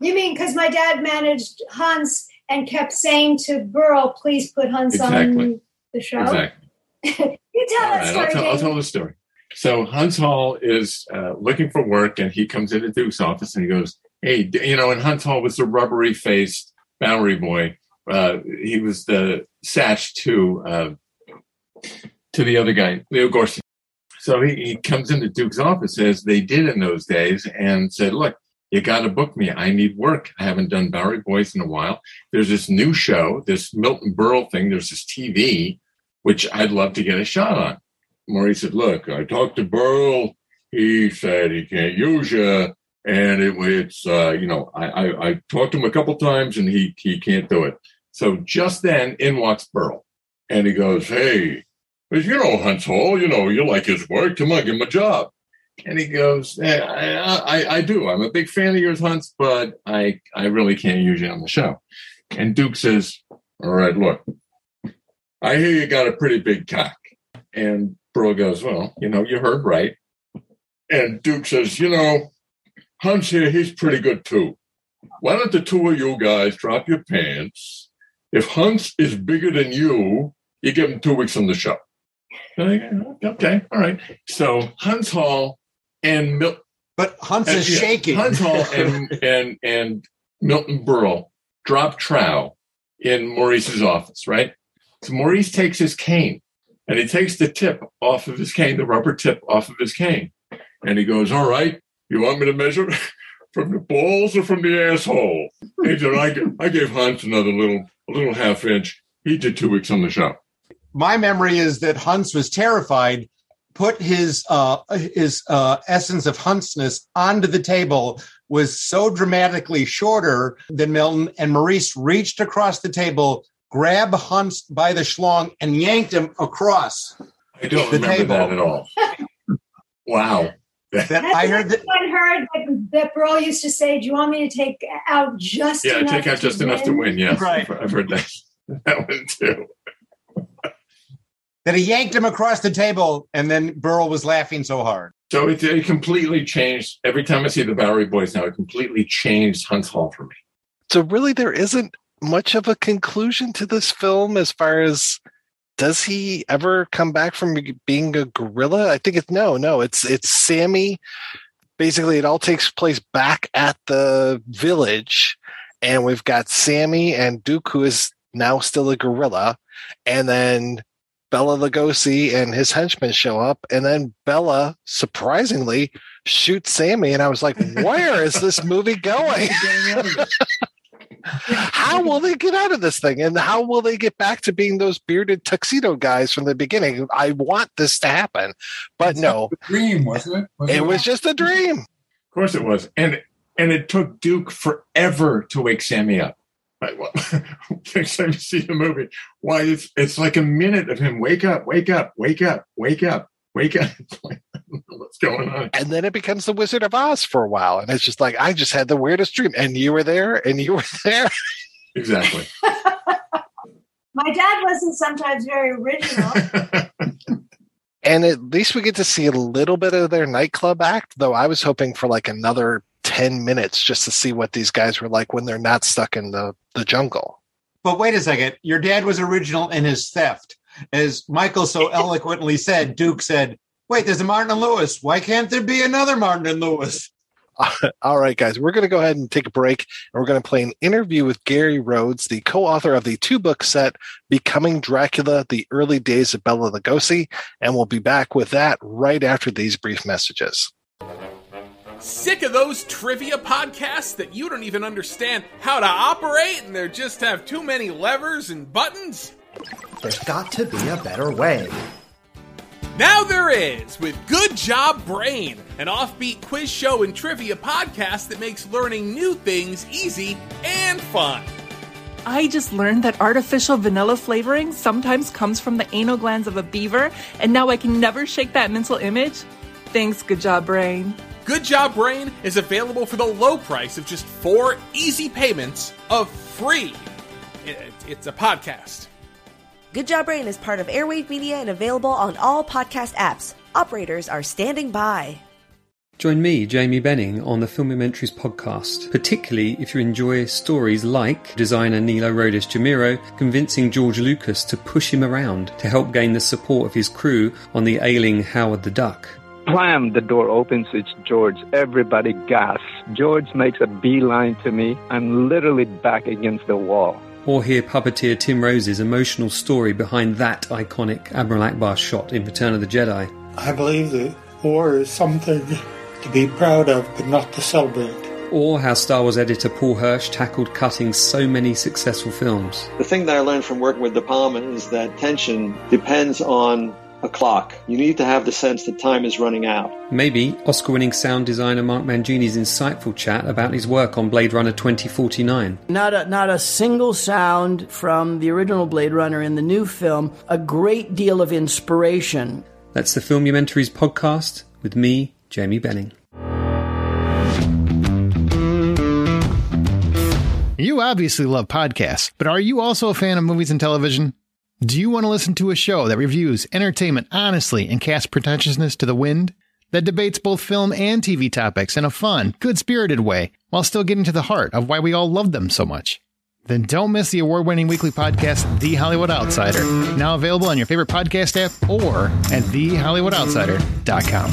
You mean because my dad managed Huntz and kept saying to Berle, please put Huntz exactly. on the show? Exactly. you tell All that right, story. I'll tell, I'll tell the story. So Huntz Hall is uh, looking for work, and he comes into Duke's office and he goes, "Hey, you know." And Huntz Hall was the rubbery faced Bowery boy. Uh, he was the Sach to uh, to the other guy, Leo Gorcey. So he, he comes into Duke's office as they did in those days, and said, "Look, you got to book me. I need work. I haven't done Bowery Boys in a while. There's this new show, this Milton Berle thing. There's this TV, which I'd love to get a shot on." Maurice said, "Look, I talked to Berle. He said he can't use you, and it, it's uh, you know I, I I talked to him a couple times, and he he can't do it." So just then, in walks Berle, and he goes, "Hey, you know Huntz Hall. You know you like his work. Come on, give him a job." And he goes, eh, I, I, I do. I'm a big fan of yours, Huntz, but I, I really can't use you on the show. And Duke says, All right, look, I hear you got a pretty big cock. And Berle goes, Well, you know, you heard right. And Duke says, You know, Huntz here, he's pretty good too. Why don't the two of you guys drop your pants? If Huntz is bigger than you, you give him two weeks on the show. Okay, all right. So Huntz Hall and Mil- but Huntz is yeah, shaking. Huntz Hall and and and Milton Berle drop trow in Maurice's office, right? So Maurice takes his cane and he takes the tip off of his cane, the rubber tip off of his cane, and he goes, "All right, you want me to measure from the balls or from the asshole?" He said, "I, I gave Hunt another little a little half inch. He did two weeks on the show." My memory is that Huntz was terrified, put his uh, his uh, essence of Huntsness onto the table, was so dramatically shorter than Milton, and Maurice reached across the table, grabbed Huntz by the schlong, and yanked him across. I don't the remember table. that at all. wow. That, That's I heard that. I heard that, that Berle used to say, "Do you want me to take out just Yeah, enough take out just enough to win. Yes, Right. I've heard that that one too. That he yanked him across the table, and then Berle was laughing so hard. So it, it completely changed. Every time I see the Bowery Boys now, it completely changed Huntz Hall for me. So really, there isn't much of a conclusion to this film as far as does he ever come back from being a gorilla? I think it's no, no. It's it's Sammy. Basically, it all takes place back at the village, and we've got Sammy and Duke, who is now still a gorilla, and then Bela Lugosi and his henchmen show up, and then Bela surprisingly shoots Sammy, and I was like, "Where is this movie going? how will they get out of this thing, and how will they get back to being those bearded tuxedo guys from the beginning? I want this to happen, but no, Dream, wasn't it? Wasn't it was just a dream. Of course, it was, and and it took Duke forever to wake Sammy up. Like, well, next time you see the movie, why it's it's like a minute of him wake up, wake up, wake up, wake up, wake up. Like, I don't know what's going on? And then it becomes the Wizard of Oz for a while, and it's just like I just had the weirdest dream, and you were there, and you were there. Exactly. My dad wasn't sometimes very original. and at least we get to see a little bit of their nightclub act though i was hoping for like another 10 minutes just to see what these guys were like when they're not stuck in the, the jungle But wait a second. Your dad was original in his theft. As Michael so eloquently said, Duke said, Wait, there's a Martin and Lewis. Why can't there be another Martin and Lewis? all right guys we're going to go ahead and take a break and we're going to play an interview with gary rhodes the co-author of the two book set becoming dracula the early days of bela lugosi and we'll be back with that right after these brief messages Sick of those trivia podcasts that you don't even understand how to operate and they just have too many levers and buttons? There's got to be a better way. Now there is with Good Job Brain, an offbeat quiz show and trivia podcast that makes learning new things easy and fun. I just learned that artificial vanilla flavoring sometimes comes from the anal glands of a beaver, and now I can never shake that mental image. Thanks, Good Job Brain. Good Job Brain is available for the low price of just four easy payments of free. It- It's a podcast. Good Job Brain is part of Airwave Media and available on all podcast apps. Operators are standing by. Join me, Jamie Benning, on the Filmumentaries podcast, particularly if you enjoy stories like designer Nilo Rodis Jamero convincing George Lucas to push him around to help gain the support of his crew on the ailing Howard the Duck. Blam! The door opens. It's George. Everybody gasps. George makes a beeline to me. I'm literally back against the wall. Or hear puppeteer Tim Rose's emotional story behind that iconic Admiral Ackbar shot in Return of the Jedi. I believe that war is something to be proud of, but not to celebrate. Or how Star Wars editor Paul Hirsch tackled cutting so many successful films. The thing that I learned from working with De Palma is that tension depends on a clock. You need to have the sense that time is running out. Maybe Oscar winning sound designer Mark Mangini's insightful chat about his work on Blade Runner 2049. Not a, not a single sound from the original Blade Runner in the new film, a great deal of inspiration. That's the Filmumentaries podcast with me, Jamie Benning. You obviously love podcasts, but are you also a fan of movies and television? Do you want to listen to a show that reviews entertainment honestly and casts pretentiousness to the wind? That debates both film and TV topics in a fun, good spirited way while still getting to the heart of why we all love them so much? Then don't miss the award winning weekly podcast, The Hollywood Outsider, now available on your favorite podcast app or at TheHollywoodOutsider.com.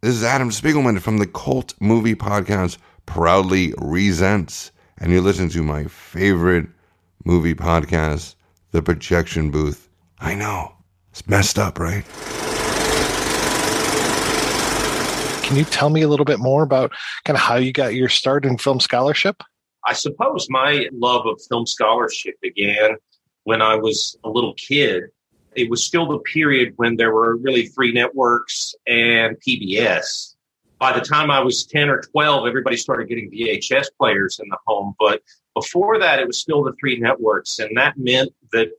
This is Adam Spiegelman from the Cult Movie Podcast, Proudly Resents. And you're listening to my favorite movie podcast, The Projection Booth. I know. It's messed up, right? Can you tell me a little bit more about kind of how you got your start in film scholarship? I suppose my love of film scholarship began when I was a little kid. It was still the period when there were really three networks and PBS. By the time I was 10 or 12, everybody started getting VHS players in the home. But before that, it was still the three networks. And that meant that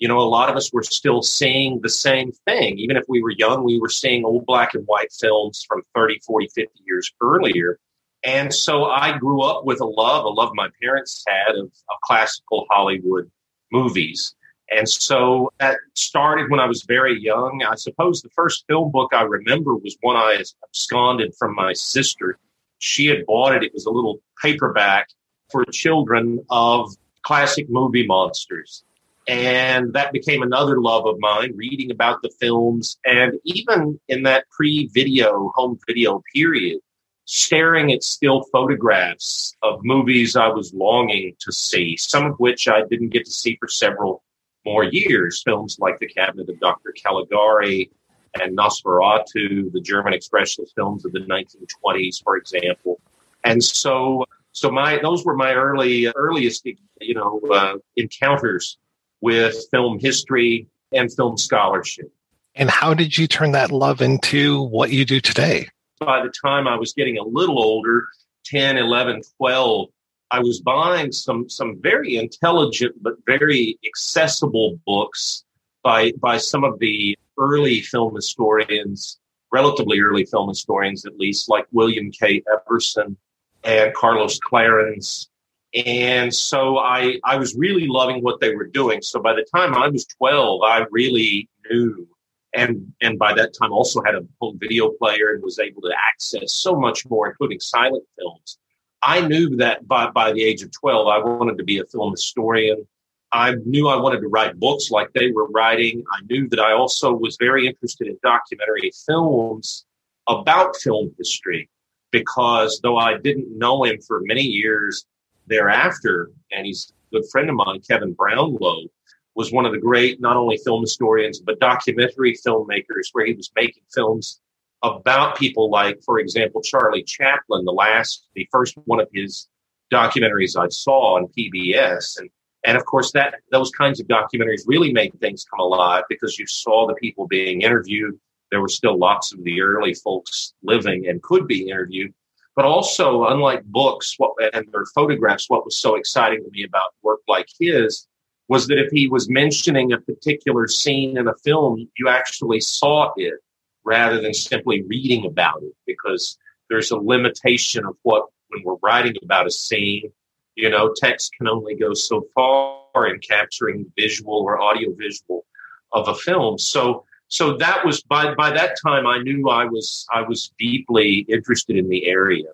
you know, a lot of us were still seeing the same thing. Even if we were young, we were seeing old black and white films from 30, 40, 50 years earlier. And so I grew up with a love, a love my parents had of, of classical Hollywood movies. And so that started when I was very young. I suppose the first film book I remember was one I absconded from my sister. She had bought it. It was a little paperback for children of classic movie monsters. And that became another love of mine, reading about the films. And even in that pre video, home video period, staring at still photographs of movies I was longing to see, some of which I didn't get to see for several more years. Films like The Cabinet of Dr. Caligari and Nosferatu, the German expressionist films of the 1920s, for example. And so, so my those were my early earliest, you know, uh, encounters with film history and film scholarship. And how did you turn that love into what you do today? By the time I was getting a little older, 10, 11, 12, I was buying some some very intelligent but very accessible books by by some of the early film historians, relatively early film historians at least, like William K. Everson and Carlos Clarens and so I, I was really loving what they were doing. So by the time I was 12, I really knew and, and by that time also had a home video player and was able to access so much more, including silent films. I knew that by, by the age of 12, I wanted to be a film historian. I knew I wanted to write books like they were writing. I knew that I also was very interested in documentary films about film history because though I didn't know him for many years, thereafter, and he's a good friend of mine, Kevin Brownlow, was one of the great not only film historians but documentary filmmakers, where he was making films about people like, for example, Charlie Chaplin. The last, the first one of his documentaries I saw on PBS, and and of course that those kinds of documentaries really made things come alive because you saw the people being interviewed. There were still lots of the early folks living and could be interviewed. But also, unlike books what, and their photographs, what was so exciting to me about work like his was that if he was mentioning a particular scene in a film, you actually saw it rather than simply reading about it because there's a limitation of what, when we're writing about a scene, you know, text can only go so far in capturing visual or audio visual of a film. So so that was by by that time I knew I was I was deeply interested in the area.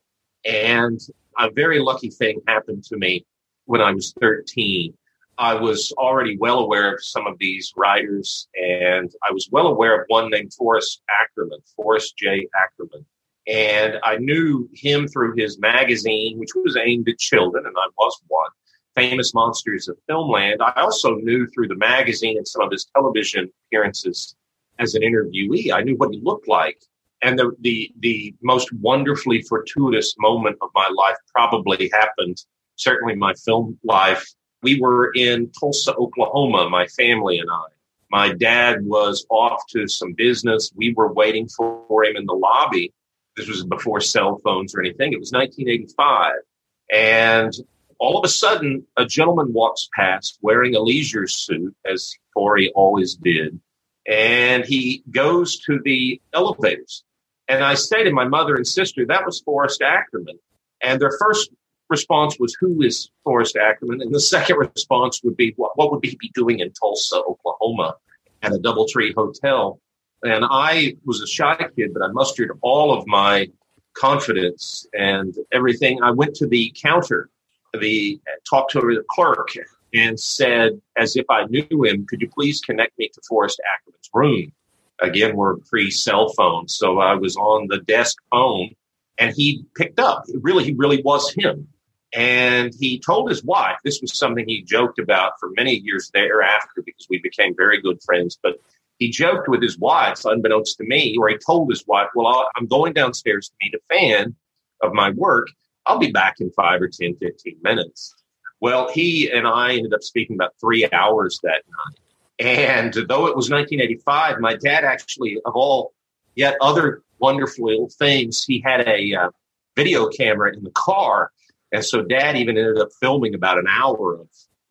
And a very lucky thing happened to me when I was 13. I was already well aware of some of these writers, and I was well aware of one named Forrest Ackerman, Forrest J. Ackerman. And I knew him through his magazine, which was aimed at children, and I was one, Famous Monsters of Filmland. I also knew through the magazine and some of his television appearances as an interviewee. I knew what he looked like. And the, the, the most wonderfully fortuitous moment of my life probably happened, certainly my film life. We were in Tulsa, Oklahoma, my family and I. My dad was off to some business. We were waiting for him in the lobby. This was before cell phones or anything. It was 1985. And all of a sudden, a gentleman walks past wearing a leisure suit, as Forry always did, and he goes to the elevators. And I say to my mother and sister, that was Forrest Ackerman. And their first response was, Who is Forrest Ackerman? And the second response would be, What, what would he be doing in Tulsa, Oklahoma at a Doubletree hotel? And I was a shy kid, but I mustered all of my confidence and everything. I went to the counter, the talked to the clerk, and said, as if I knew him, could you please connect me to Forrest Room? Again, we're pre cell phone. So I was on the desk phone and he picked up. Really, he really was him. And he told his wife, this was something he joked about for many years thereafter because we became very good friends. But he joked with his wife, unbeknownst to me, or he told his wife, Well, I'm going downstairs to meet a fan of my work. I'll be back in five or 10, 15 minutes. Well, he and I ended up speaking about three hours that night. And though it was 1985, my dad actually, of all yet other wonderful things, he had a uh, video camera in the car. And so dad even ended up filming about an hour of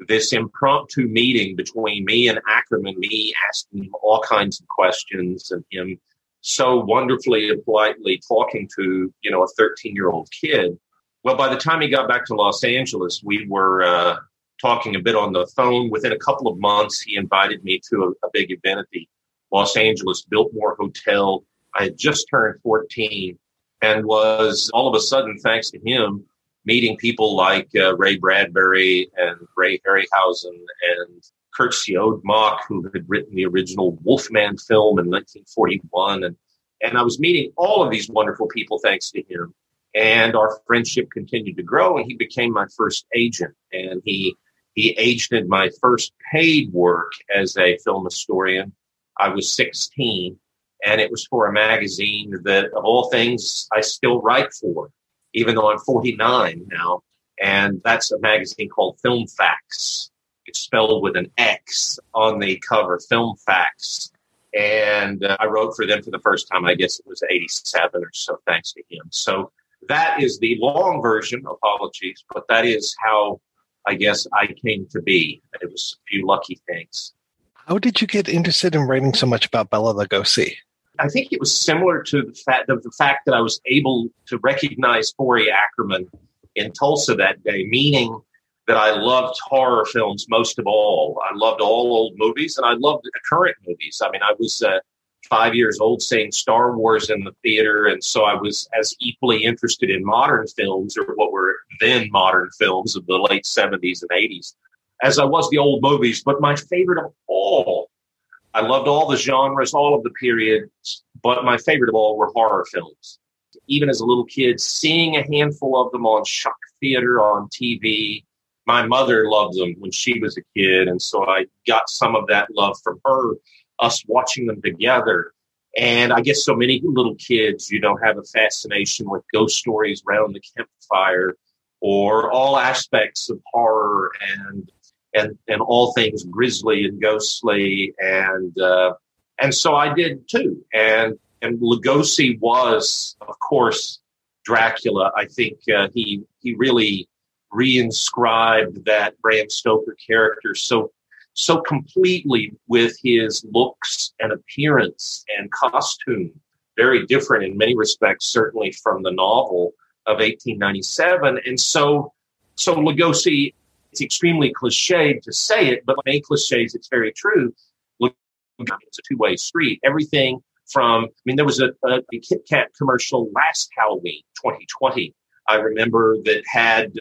this impromptu meeting between me and Ackerman, me asking him all kinds of questions and him so wonderfully and politely talking to, you know, a 13 year old kid. Well, by the time he got back to Los Angeles, we were uh, talking a bit on the phone. Within a couple of months, he invited me to a, a big event at the Los Angeles Biltmore Hotel. I had just turned 14 and was all of a sudden, thanks to him, meeting people like uh, Ray Bradbury and Ray Harryhausen and Curt Siodmak, who had written the original Wolfman film in 1941. And, and I was meeting all of these wonderful people thanks to him. And our friendship continued to grow, and he became my first agent. And he he agented my first paid work as a film historian. I was 16, and it was for a magazine that, of all things, I still write for even though I'm 49 now. And that's a magazine called Filmfax. It's spelled with an X on the cover, Film Facts. And uh, I wrote for them for the first time, I guess it was 87 or so, thanks to him. So that is the long version, apologies, but that is how I guess I came to be. It was a few lucky things. How did you get interested in writing so much about Bela Lugosi? I think it was similar to the fact the fact that I was able to recognize Forry Ackerman in Tulsa that day, meaning that I loved horror films most of all. I loved all old movies and I loved current movies. I mean, I was uh, five years old seeing Star Wars in the theater, and so I was as equally interested in modern films or what were then modern films of the late 70s and 80s as I was the old movies. But my favorite of all I loved all the genres, all of the periods, but my favorite of all were horror films. Even as a little kid, seeing a handful of them on Shock Theater on TV. My mother loved them when she was a kid, and so I got some of that love from her, us watching them together. And I guess so many little kids, you know, have a fascination with ghost stories around the campfire or all aspects of horror and and and all things grisly and ghostly and uh, and so I did too. And and Lugosi was, of course, Dracula. I think uh, he he really reinscribed that Bram Stoker character so so completely with his looks and appearance and costume, very different in many respects, certainly from the novel of 1897. And so so Lugosi it's extremely cliched to say it, but many cliches, it's very true. Look, it's a two way street. Everything from, I mean, there was a, a, a Kit Kat commercial last Halloween, 2020. I remember that had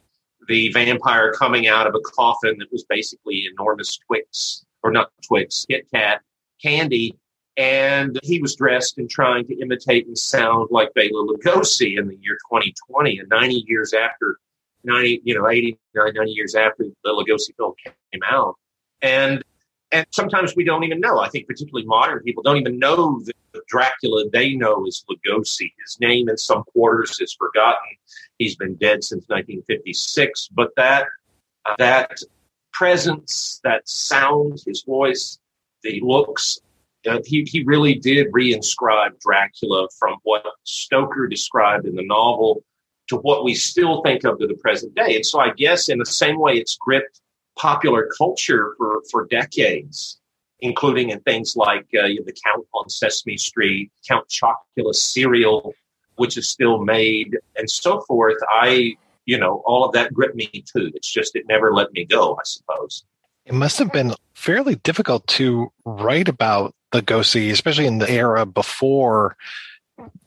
the vampire coming out of a coffin that was basically enormous Twix, or not Twix, Kit Kat candy. And he was dressed and trying to imitate and sound like Bela Lugosi in the year 2020. And 90 years after 90, you know, 80, 90 years after the Lugosi film came out. And and sometimes we don't even know. I think particularly modern people don't even know the Dracula they know is Lugosi. His name in some quarters is forgotten. He's been dead since 1956. But that that presence, that sound, his voice, the looks. Uh, he, he really did reinscribe Dracula from what Stoker described in the novel to what we still think of to the present day. And so I guess in the same way it's gripped popular culture for, for decades, including in things like uh, the Count on Sesame Street, Count Chocula cereal, which is still made, and so forth. I, you know, all of that gripped me too. It's just it never let me go, I suppose. It must have been fairly difficult to write about Lugosi, especially in the era before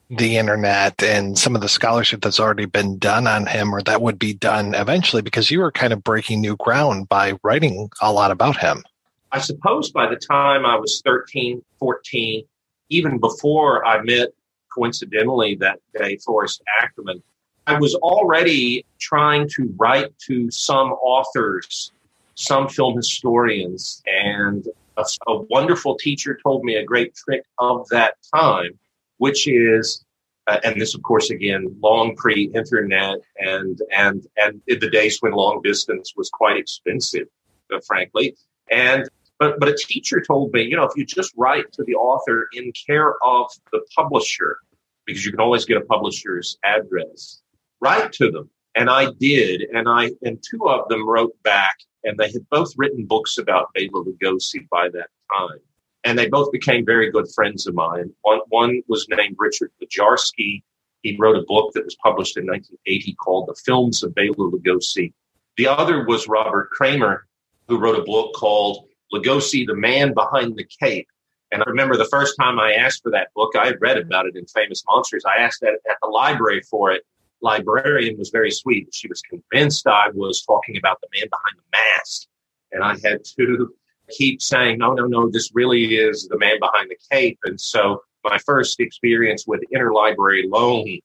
the internet and some of the scholarship that's already been done on him or that would be done eventually because you were kind of breaking new ground by writing a lot about him. I suppose by the time I was 13, 14, even before I met coincidentally that day Forrest Ackerman, I was already trying to write to some authors, some film historians, and a, a wonderful teacher told me a great trick of that time which is uh, and this of course again long pre-internet and and and the days when long distance was quite expensive uh, frankly and but but a teacher told me you know if you just write to the author in care of the publisher because you can always get a publisher's address write to them and i did and i and two of them wrote back and they had both written books about Bela Lugosi by that time and they both became very good friends of mine. One, one was named Richard Bojarski. He wrote a book that was published in 1980 called The Films of Bela Lugosi. The other was Robert Cremer, who wrote a book called Lugosi, the Man Behind the Cape. And I remember the first time I asked for that book, I had read about it in Famous Monsters. I asked at, at the library for it. Librarian was very sweet. She was convinced I was talking about the man behind the mask. And I had to keep saying, no, no, no, this really is the man behind the cape. And so my first experience with interlibrary loan,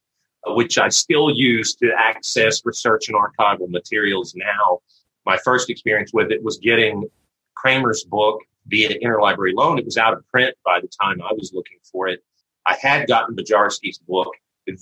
which I still use to access research and archival materials now, my first experience with it was getting Cremer's book via interlibrary loan. It was out of print by the time I was looking for it. I had gotten Bojarski's book.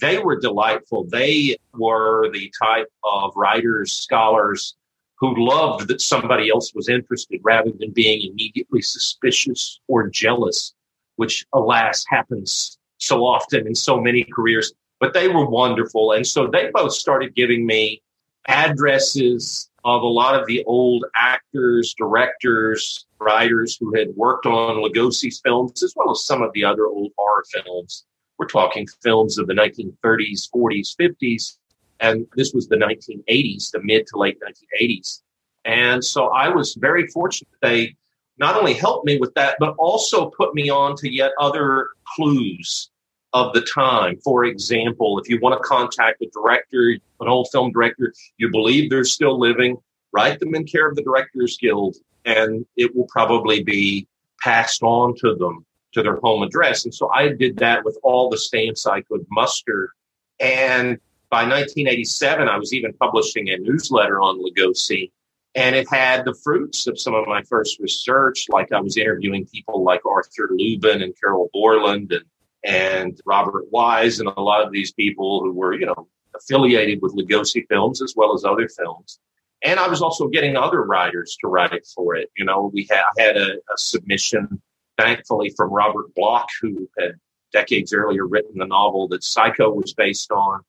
They were delightful. They were the type of writers, scholars who loved that somebody else was interested rather than being immediately suspicious or jealous, which alas happens so often in so many careers. But they were wonderful. And so they both started giving me addresses of a lot of the old actors, directors, writers who had worked on Lugosi's films, as well as some of the other old horror films. We're talking films of the 1930s, 40s, 50s, and this was the 1980s, the mid to late 1980s. And so I was very fortunate. They not only helped me with that, but also put me on to yet other clues of the time. For example, if you want to contact a director, an old film director, you believe they're still living, write them in care of the Directors Guild, and it will probably be passed on to them to their home address. And so I did that with all the stamps I could muster. And by 1987, I was even publishing a newsletter on Lugosi, and it had the fruits of some of my first research. Like I was interviewing people like Arthur Lubin and Carroll Borland and and Robert Wise and a lot of these people who were, you know, affiliated with Lugosi films as well as other films. And I was also getting other writers to write for it. You know, we had, had a, a submission, thankfully, from Robert Bloch, who had decades earlier written the novel that Psycho was based on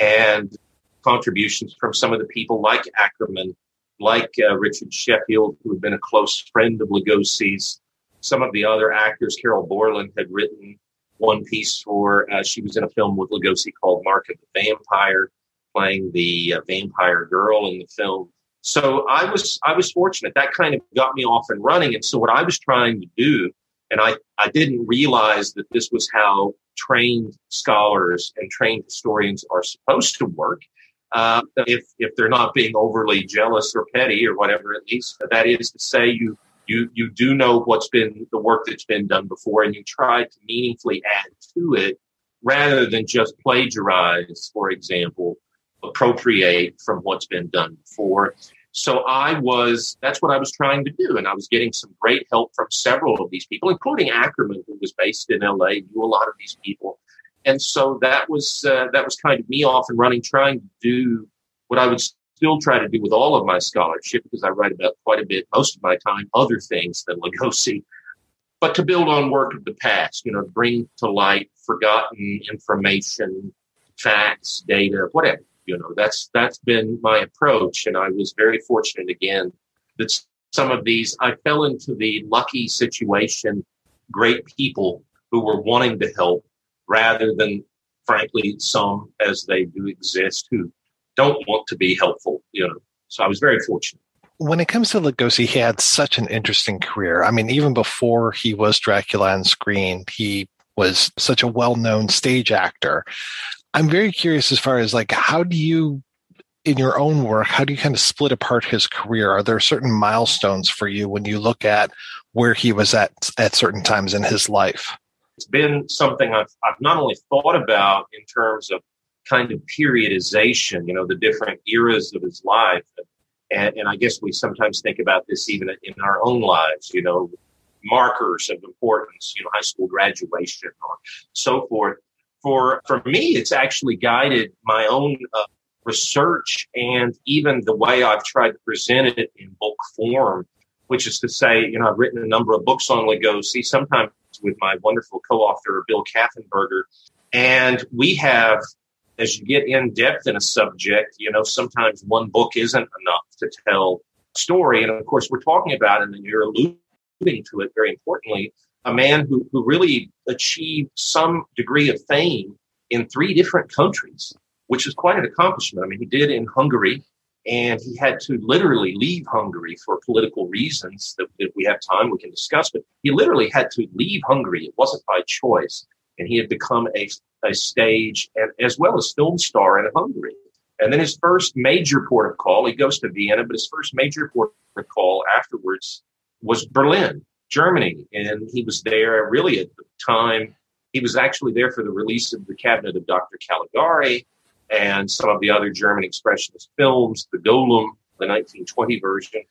and contributions from some of the people like Ackerman, like uh, Richard Sheffield, who had been a close friend of Lugosi's. Some of the other actors, Carroll Borland had written one piece for, uh, she was in a film with Lugosi called Mark of the Vampire, playing the uh, vampire girl in the film. So I was, I was fortunate. That kind of got me off and running. And so what I was trying to do, and I, I didn't realize that this was how trained scholars and trained historians are supposed to work. Uh, if if they're not being overly jealous or petty or whatever, at least that is to say you you you do know what's been the work that's been done before, and you try to meaningfully add to it rather than just plagiarize, for example, appropriate from what's been done before. So I was, that's what I was trying to do. And I was getting some great help from several of these people, including Ackerman, who was based in LA, knew a lot of these people. And so that was, uh, that was kind of me off and running, trying to do what I would still try to do with all of my scholarship because I write about quite a bit, most of my time, other things than Lugosi. but to build on work of the past, you know, bring to light forgotten information, facts, data, whatever. You know, that's that's been my approach, and I was very fortunate again that some of these I fell into the lucky situation, great people who were wanting to help, rather than frankly some as they do exist who don't want to be helpful. You know, so I was very fortunate when it comes to Lugosi, he had such an interesting career. I mean, even before he was Dracula on screen, he was such a well-known stage actor. I'm very curious as far as like how do you in your own work, how do you kind of split apart his career? Are there certain milestones for you when you look at where he was at at certain times in his life? It's been something I've, I've not only thought about in terms of kind of periodization, you know, the different eras of his life, and, and I guess we sometimes think about this even in our own lives, you know, markers of importance, you know, high school graduation or so forth. For, for me, it's actually guided my own uh, research and even the way I've tried to present it in book form, which is to say, you know, I've written a number of books on Lugosi, sometimes with my wonderful co-author, Bill Kaffenberger. And we have as you get in depth in a subject, you know, sometimes one book isn't enough to tell story. And of course, we're talking about, and you're alluding to it very importantly, a man who, who really achieved some degree of fame in three different countries, which is quite an accomplishment. I mean, he did in Hungary, and he had to literally leave Hungary for political reasons that if we have time we can discuss. But he literally had to leave Hungary. It wasn't by choice, and he had become a a stage and as well as film star in Hungary. And then his first major port of call, he goes to Vienna, but his first major port of call afterwards was Berlin, Germany. And he was there really at the time. He was actually there for the release of the cabinet of Dr. Caligari and some of the other German expressionist films, the Golem, the 1920 version.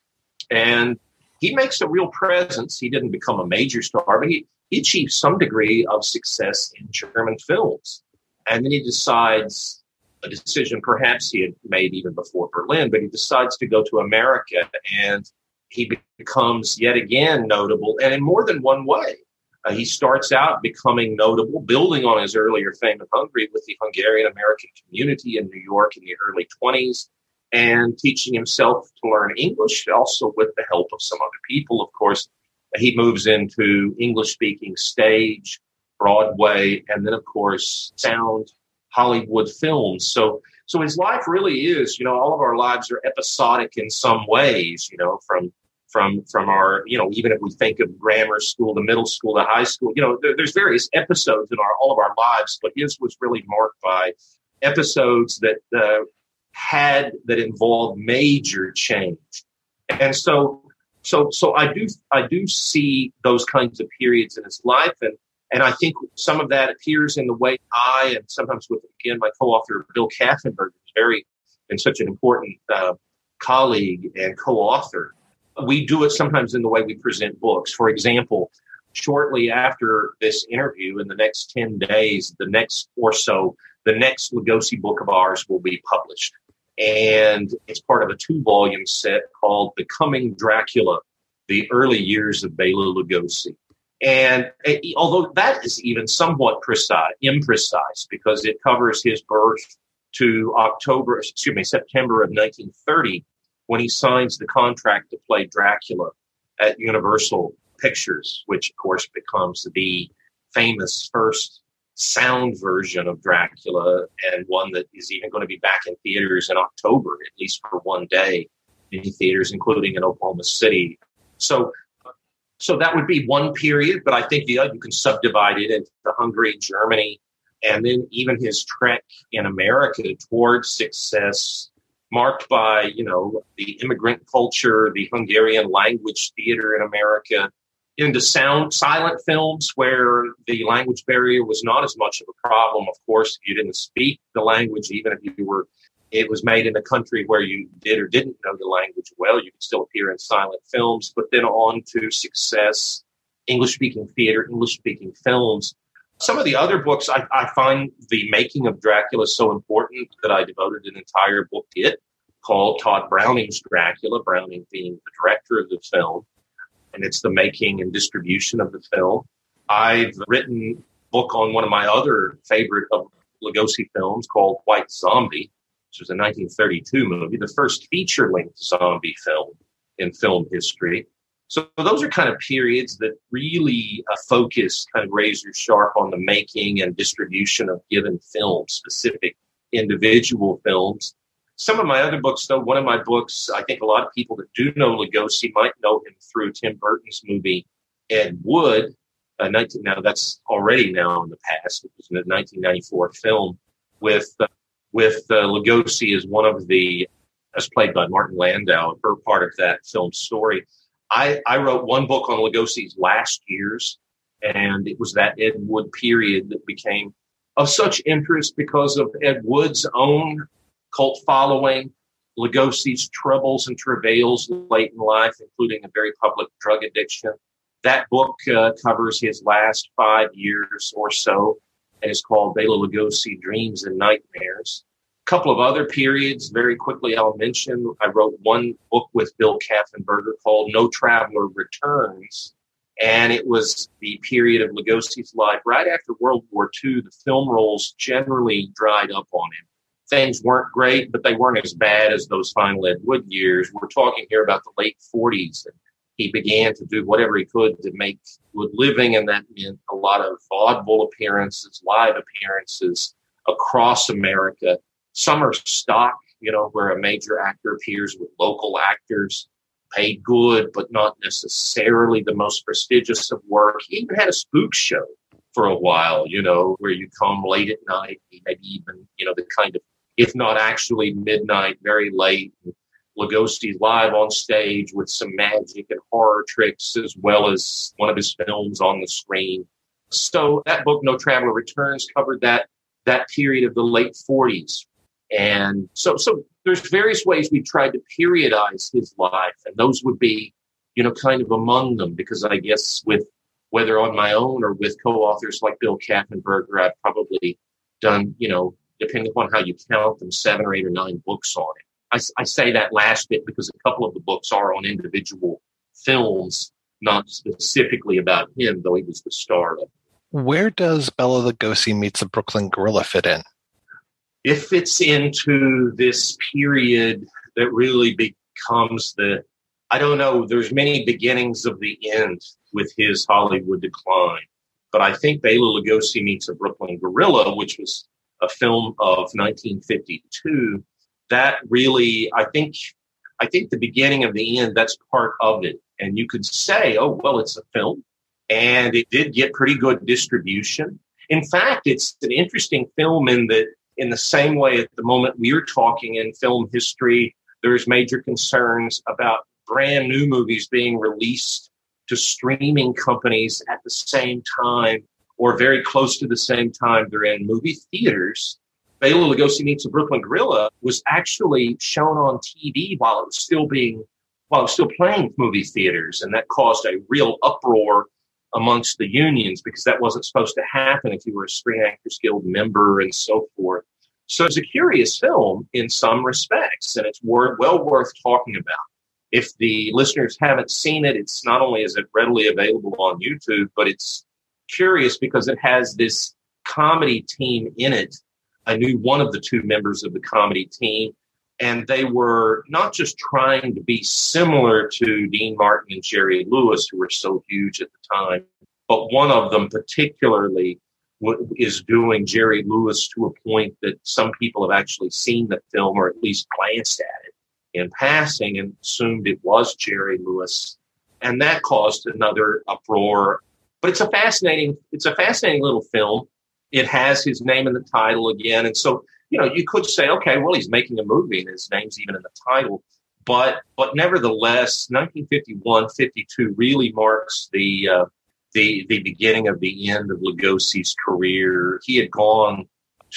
And he makes a real presence. He didn't become a major star, but he, he achieves some degree of success in German films. And then he decides a decision perhaps he had made even before Berlin, but he decides to go to America and he becomes yet again notable and in more than one way. Uh, he starts out becoming notable, building on his earlier fame in Hungary with the Hungarian American community in New York in the early 20s and teaching himself to learn English, also with the help of some other people, of course, he moves into English speaking stage, Broadway, and then, of course, sound Hollywood films. So, so his life really is, you know, all of our lives are episodic in some ways, you know, from from from our, you know, even if we think of grammar school to middle school to high school, you know, there, there's various episodes in our all of our lives, but his was really marked by episodes that uh, had that involved major change. And so so so I do I do see those kinds of periods in his life, and and I think some of that appears in the way I and sometimes with again my co-author Bill Kaffenberg is very and such an important uh, colleague and co-author. We do it sometimes in the way we present books. For example, shortly after this interview, in the next ten days, the next or so, the next Lugosi book of ours will be published and it's part of a two volume set called Becoming Dracula The Early Years of Bela Lugosi. And eh, although that is even somewhat precise, imprecise, because it covers his birth to October, excuse me, September of 1930, when he signs the contract to play Dracula at Universal Pictures, which of course becomes the famous first sound version of Dracula and one that is even going to be back in theaters in October, at least for one day in theaters, including in Oklahoma City. So, so that would be one period, but I think the other, you can subdivide it into Hungary, Germany, and then even his trek in America towards success, marked by, you know, the immigrant culture, the Hungarian language theater in America, into sound silent films where the language barrier was not as much of a problem. Of course, if you didn't speak the language, even if you were, it was made in a country where you did or didn't know the language well, you could still appear in silent films. But then on to success, English speaking theater, English speaking films. Some of the other books, I, I find the making of Dracula so important that I devoted an entire book to it called Tod Browning's Dracula, Browning being the director of the film and it's the making and distribution of the film. I've written a book on one of my other favorite of Lugosi films called White Zombie, which was a 1932 movie, the first feature length zombie film in film history. So those are kind of periods that really uh, focus kind of razor sharp on the making and distribution of given films, specific individual films. Some of my other books, though, one of my books, I think a lot of people that do know Lugosi might know him through Tim Burton's movie Ed Wood. Uh, 19, now that's already now in the past. It was a 1994 film with uh, with uh, Lugosi as one of the as played by Martin Landau, her part of that film story. I, I wrote one book on Lugosi's last years, and it was that Ed Wood period that became of such interest because of Ed Wood's own cult following, Lugosi's troubles and travails late in life, including a very public drug addiction. That book uh, covers his last five years or so and is called Bela Lugosi Dreams and Nightmares. A couple of other periods, very quickly, I'll mention. I wrote one book with Bill Kaffenberger called No Traveler Returns. And it was the period of Lugosi's life right after World War II. The film roles generally dried up on him things weren't great, but they weren't as bad as those final Ed Wood years. We're talking here about the late 40s. And he began to do whatever he could to make good living, and that meant a lot of vaudeville appearances, live appearances across America. Some are stock, you know, where a major actor appears with local actors, paid good, but not necessarily the most prestigious of work. He even had a spook show for a while, you know, where you come late at night, maybe even, you know, the kind of if not actually midnight, very late. Lugosi live on stage with some magic and horror tricks, as well as one of his films on the screen. So that book, No Traveler Returns, covered that that period of the late 40s. And so, so there's various ways we tried to periodize his life, and those would be, you know, kind of among them, because I guess with whether on my own or with co-authors like Bill Kaffenberger, I've probably done, you know, depending upon how you count them, seven or eight or nine books on it. I, I say that last bit because a couple of the books are on individual films, not specifically about him, though he was the star of. Where does Bela Lugosi meets the Brooklyn Gorilla fit in? It fits into this period that really becomes the I don't know. There's many beginnings of the end with his Hollywood decline, but I think Bela Lugosi meets a Brooklyn Gorilla, which was a film of 1952, that really, I think, I think the beginning of the end, that's part of it. And you could say, oh, well, it's a film and it did get pretty good distribution. In fact, it's an interesting film in that, in the same way at the moment we're talking in film history, there's major concerns about brand new movies being released to streaming companies at the same time or very close to the same time they're in movie theaters. Bela Lugosi Meets a Brooklyn Gorilla was actually shown on TV while it was still being, while it was still playing movie theaters. And that caused a real uproar amongst the unions because that wasn't supposed to happen if you were a Screen Actors Guild member and so forth. So it's a curious film in some respects, and it's well worth talking about. If the listeners haven't seen it, it's not only is it readily available on YouTube, but it's curious because it has this comedy team in it. I knew one of the two members of the comedy team, and they were not just trying to be similar to Dean Martin and Jerry Lewis, who were so huge at the time, but one of them particularly is doing Jerry Lewis to a point that some people have actually seen the film or at least glanced at it in passing and assumed it was Jerry Lewis. And that caused another uproar but it's a fascinating, it's a fascinating little film. It has his name in the title again. And so, you know, you could say, okay, well, he's making a movie and his name's even in the title. But, but nevertheless, 1951, 52 really marks the, uh, the, the beginning of the end of Lugosi's career. He had gone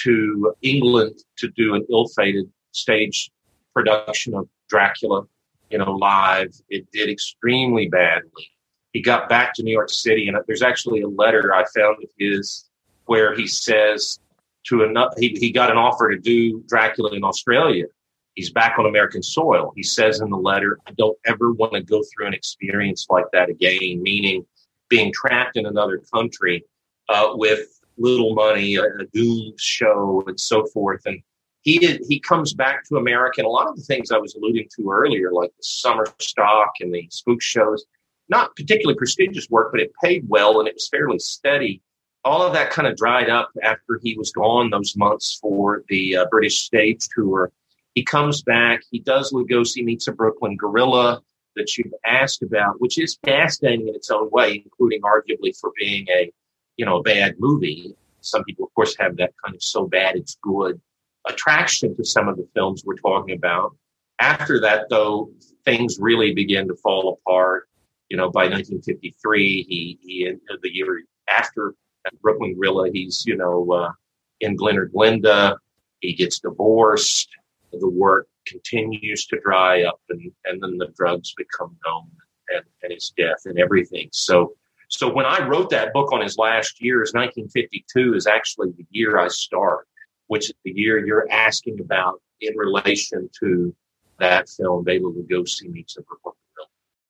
to England to do an ill-fated stage production of Dracula, you know, live. It did extremely badly he got back to New York City, and there's actually a letter I found of his where he says to another, he, he got an offer to do Dracula in Australia. He's back on American soil. He says in the letter, I don't ever want to go through an experience like that again, meaning being trapped in another country uh, with little money, a, a doom show, and so forth. And he did, he comes back to America, and a lot of the things I was alluding to earlier, like the summer stock and the spook shows, not particularly prestigious work, but it paid well and it was fairly steady. All of that kind of dried up after he was gone those months for the uh, British stage tour. He comes back. He does Lugosi meets a Brooklyn gorilla that you've asked about, which is fascinating in its own way, including arguably for being a, you know, a bad movie. Some people, of course, have that kind of so bad it's good attraction to some of the films we're talking about. After that, though, things really begin to fall apart. You know, by 1953, he, he the year after Brooklyn Gorilla, he's, you know, uh, in Glen or Glenda. He gets divorced the work continues to dry up and, and then the drugs become known and, and his death and everything. So, so when I wrote that book on his last years, 1952 is actually the year I start, which is the year you're asking about in relation to that film, Bela Lugosi Meets a Brooklyn Film.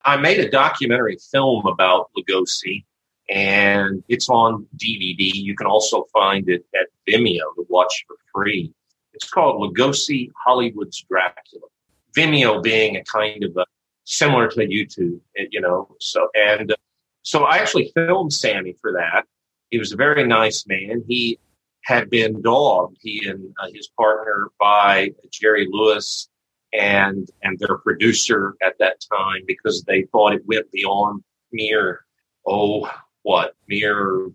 I made a documentary film about Lugosi and it's on DVD. You can also find it at Vimeo to watch for free. It's called Lugosi Hollywood's Dracula. Vimeo being a kind of a, similar to YouTube, you know. So and uh, so I actually filmed Sammy for that. He was a very nice man. He had been dogged, he and uh, his partner, by Jerry Lewis and and their producer at that time because they thought it went beyond mere oh what mere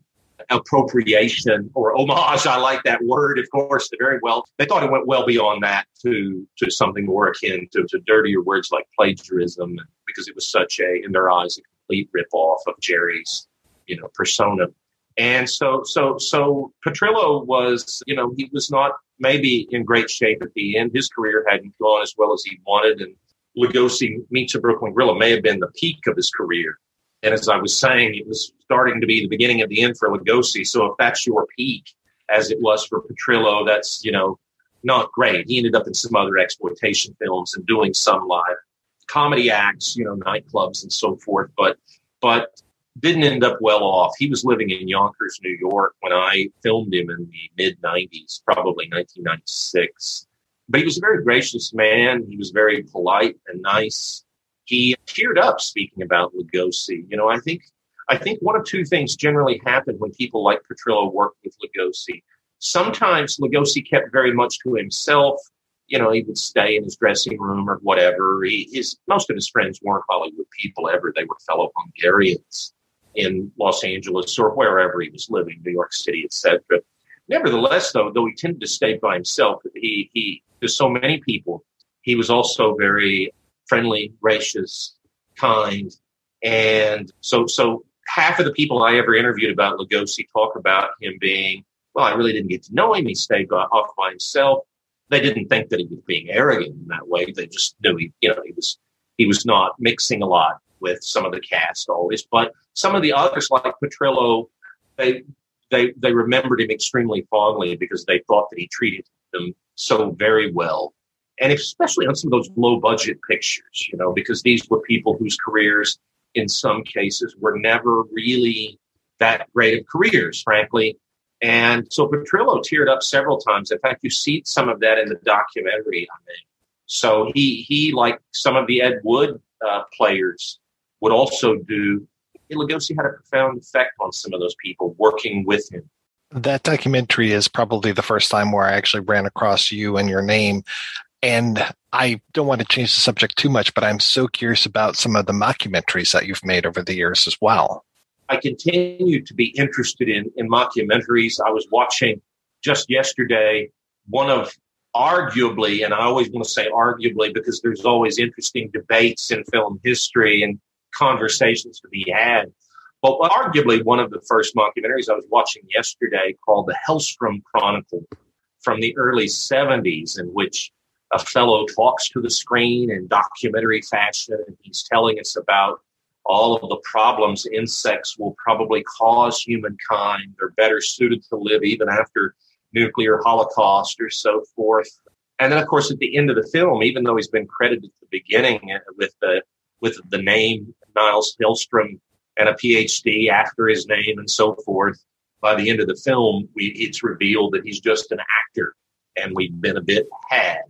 appropriation or homage. I like that word, of course, very well. They thought it went well beyond that to to something more akin to, to dirtier words like plagiarism, because it was such a, in their eyes, a complete rip off of Jerry's, you know, persona. And so, so, so Petrillo was, you know, he was not maybe in great shape at the end. His career hadn't gone as well as he wanted, and Lugosi Meets a Brooklyn Gorilla may have been the peak of his career. And as I was saying, it was starting to be the beginning of the end for Lugosi. So if that's your peak, as it was for Petrillo, that's, you know, not great. He ended up in some other exploitation films and doing some live comedy acts, you know, nightclubs and so forth, but, but didn't end up well off. He was living in Yonkers, New York when I filmed him in the mid 90s, probably 1996. But he was a very gracious man. He was very polite and nice he teared up speaking about Lugosi. You know, I think I think one of two things generally happen when people like Petrillo work with Lugosi. Sometimes Lugosi kept very much to himself. You know, he would stay in his dressing room or whatever. He, his most of his friends weren't Hollywood people ever; they were fellow Hungarians in Los Angeles or wherever he was living, New York City, etc. Nevertheless, though, though he tended to stay by himself, he he to so many people, he was also very friendly, gracious, kind. And so, so half of the people I ever interviewed about Lugosi talk about him being, well, I really didn't get to know him. He stayed off by himself. They didn't think that he was being arrogant in that way. They just knew he, you know, he was, he was not mixing a lot with some of the cast always. But some of the others, like Petrillo, they, they, they remembered him extremely fondly because they thought that he treated them so very well and especially on some of those low budget pictures, you know, because these were people whose careers, in some cases, were never really that great of careers, frankly. And so Petrillo teared up several times. In fact, you see some of that in the documentary I. So he, he like some of the Ed Wood uh, players, would also do. Lugosi had a profound effect on some of those people working with him. That documentary is probably the first time where I actually ran across you and your name. And I don't want to change the subject too much, but I'm so curious about some of the mockumentaries that you've made over the years as well. I continue to be interested in, in mockumentaries. I was watching just yesterday one of arguably, and I always want to say arguably because there's always interesting debates in film history and conversations to be had. But arguably one of the first mockumentaries I was watching yesterday called the Hellstrom Chronicle from the early 70s, in which a fellow talks to the screen in documentary fashion and he's telling us about all of the problems insects will probably cause humankind. They're better suited to live even after nuclear holocaust or so forth. And then, of course, at the end of the film, even though he's been credited at the beginning with the with the name Nils Hellstrom and a PhD after his name and so forth, by the end of the film, we, it's revealed that he's just an actor, and we've been a bit had.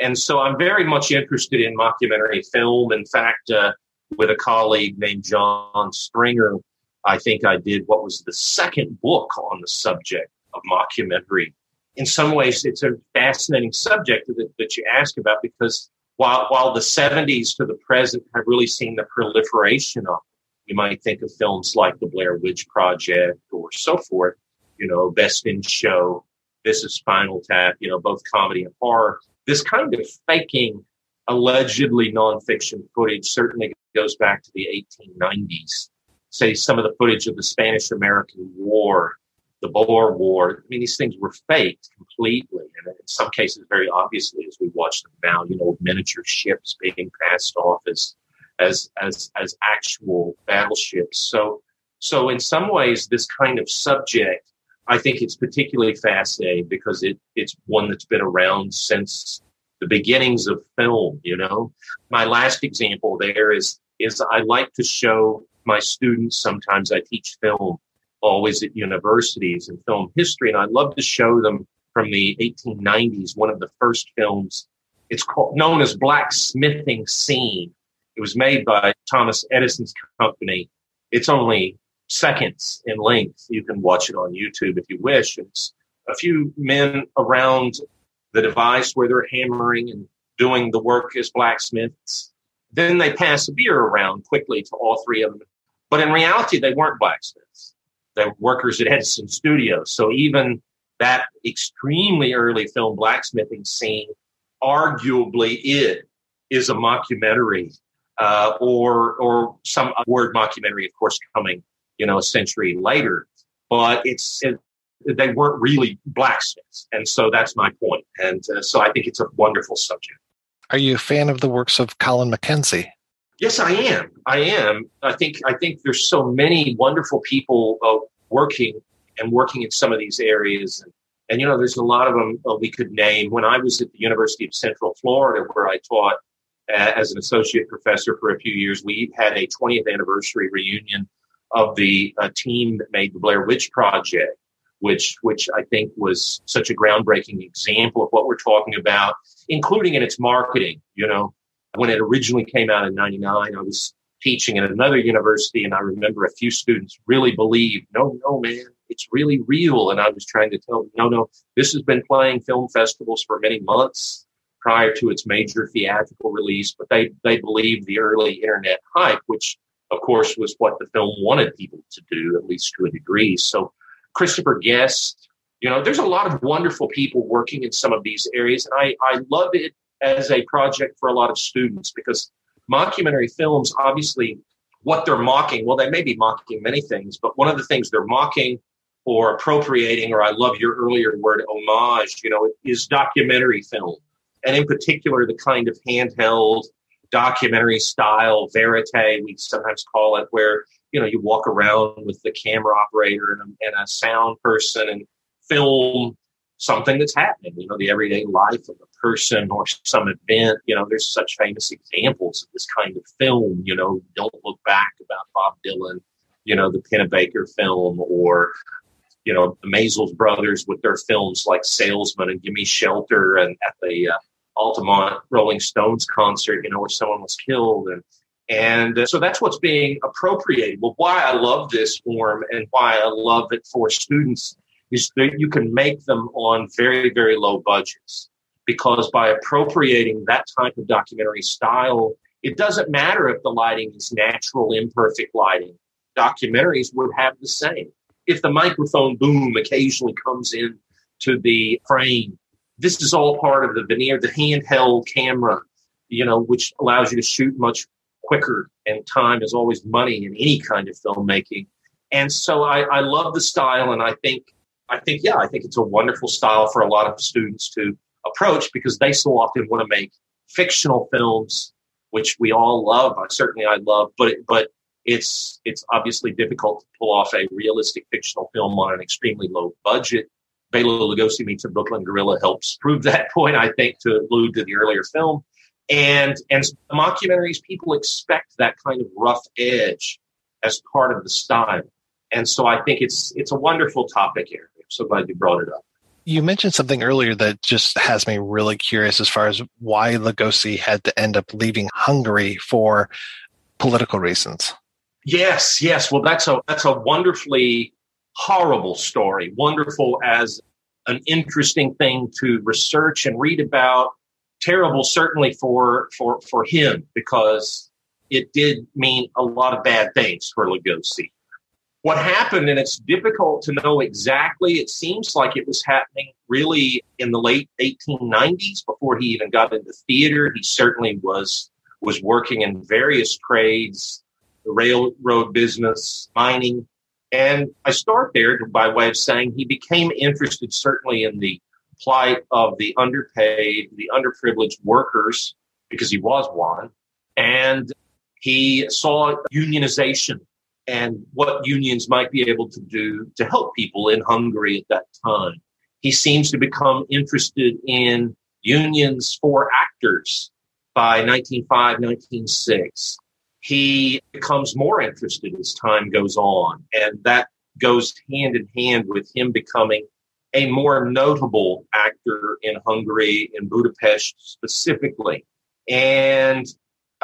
And so, I'm very much interested in mockumentary film. In fact, uh, with a colleague named John Springer, I think I did what was the second book on the subject of mockumentary. In some ways, it's a fascinating subject that, that you ask about because while, while the 70s to the present have really seen the proliferation of you might think of films like The Blair Witch Project or so forth, you know, Best in Show, This is Spinal Tap, you know, both comedy and horror. This kind of faking allegedly nonfiction footage certainly goes back to the 1890s say some of the footage of the Spanish American War, the Boer War. I mean, these things were faked completely, and in some cases, very obviously, as we watch them now. You know, miniature ships being passed off as as as as actual battleships. So, so in some ways, this kind of subject, I think it's particularly fascinating because it it's one that's been around since the beginnings of film. You know, my last example there is is I like to show my students, sometimes I teach film always at universities in film history, and I love to show them from the 1890s, one of the first films. It's called, known as Blacksmithing Scene. It was made by Thomas Edison's company. It's only seconds in length. You can watch it on YouTube if you wish. It's a few men around the device where they're hammering and doing the work as blacksmiths. Then they pass a beer around quickly to all three of them but in reality, they weren't blacksmiths. Were workers at Edison Studios. So even that extremely early film blacksmithing scene arguably it is a mockumentary uh, or or some word mockumentary, of course, coming you know a century later. But it's it, they weren't really blacksmiths, and so that's my point. And uh, so I think it's a wonderful subject. Are you a fan of the works of Colin McKenzie? Yes, I am. I am. I think. I think there's so many wonderful people uh, working and working in some of these areas, and, and you know, there's a lot of them uh, we could name. When I was at the University of Central Florida, where I taught uh, as an associate professor for a few years, we had a 20th anniversary reunion of the uh, team that made the Blair Witch Project, which which I think was such a groundbreaking example of what we're talking about, including in its marketing. You know, when it originally came out in 99, I was teaching at another university and I remember a few students really believed, no, no, man, it's really real. And I was trying to tell them, no, no, this has been playing film festivals for many months prior to its major theatrical release, but they, they believed the early internet hype, which of course was what the film wanted people to do, at least to a degree. So Christopher Guest, you know, there's a lot of wonderful people working in some of these areas. And I, I love it as a project for a lot of students because mockumentary films, obviously, what they're mocking, well, they may be mocking many things, but one of the things they're mocking or appropriating, or I love your earlier word, homage, you know, is documentary film. And in particular, the kind of handheld documentary style verite, we sometimes call it, where, you know, you walk around with the camera operator and a, and a sound person and film something that's happening, you know, the everyday life of a person or some event. You know, there's such famous examples of this kind of film, you know, Don't Look Back about Bob Dylan, you know, the Pennebaker film or, you know, the Maysles brothers with their films like Salesman and Gimme Shelter and at the uh, Altamont Rolling Stones concert, you know, where someone was killed. And, and uh, so that's what's being appropriated. Well, why I love this form and why I love it for students is that you can make them on very, very low budgets. Because by appropriating that type of documentary style, it doesn't matter if the lighting is natural, imperfect lighting. Documentaries would have the same. If the microphone boom occasionally comes in to the frame, this is all part of the veneer, the handheld camera, you know, which allows you to shoot much quicker and time is always money in any kind of filmmaking. And so I, I love the style and I think I think, yeah, I think it's a wonderful style for a lot of students to approach because they so often want to make fictional films, which we all love. Certainly I love, but but it's it's obviously difficult to pull off a realistic fictional film on an extremely low budget. Bela Lugosi meets a Brooklyn gorilla helps prove that point, I think, to allude to the earlier film. And and mockumentaries, people expect that kind of rough edge as part of the style. And so I think it's it's a wonderful topic area. I'm so glad you brought it up. You mentioned something earlier that just has me really curious as far as why Lugosi had to end up leaving Hungary for political reasons. Yes, yes. Well, that's a that's a wonderfully horrible story. Wonderful as an interesting thing to research and read about. Terrible, certainly for for for him because it did mean a lot of bad things for Lugosi. What happened, and it's difficult to know exactly. It seems like it was happening really in the late 1890s before he even got into theater. He certainly was was working in various trades, the railroad business, mining, and I start there by way of saying he became interested certainly in the plight of the underpaid, the underprivileged workers, because he was one. And he saw unionization and what unions might be able to do to help people in Hungary at that time. He seems to become interested in unions for actors by 1905, 1906 he becomes more interested as time goes on. And that goes hand in hand with him becoming a more notable actor in Hungary, in Budapest specifically. And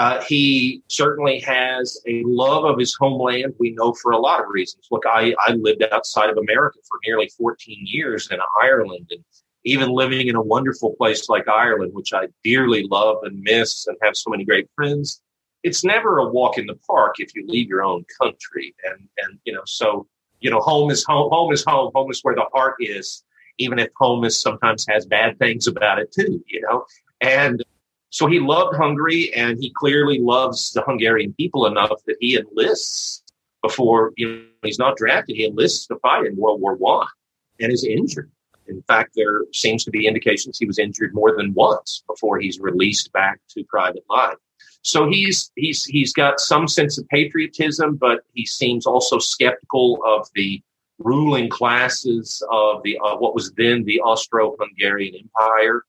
uh, he certainly has a love of his homeland. We know for a lot of reasons. Look, I, I lived outside of America for nearly 14 years in Ireland. And even living in a wonderful place like Ireland, which I dearly love and miss and have so many great friends, it's never a walk in the park if you leave your own country. And and you know, so you know, home is home. Home is home. Home is where the heart is. Even if home is sometimes has bad things about it too. You know, and so he loved Hungary, and he clearly loves the Hungarian people enough that he enlists before you know he's not drafted. He enlists to fight in World War One, and is injured. In fact, there seems to be indications he was injured more than once before he's released back to private life. So he's he's he's got some sense of patriotism, but he seems also skeptical of the ruling classes of the uh, what was then the Austro-Hungarian Empire,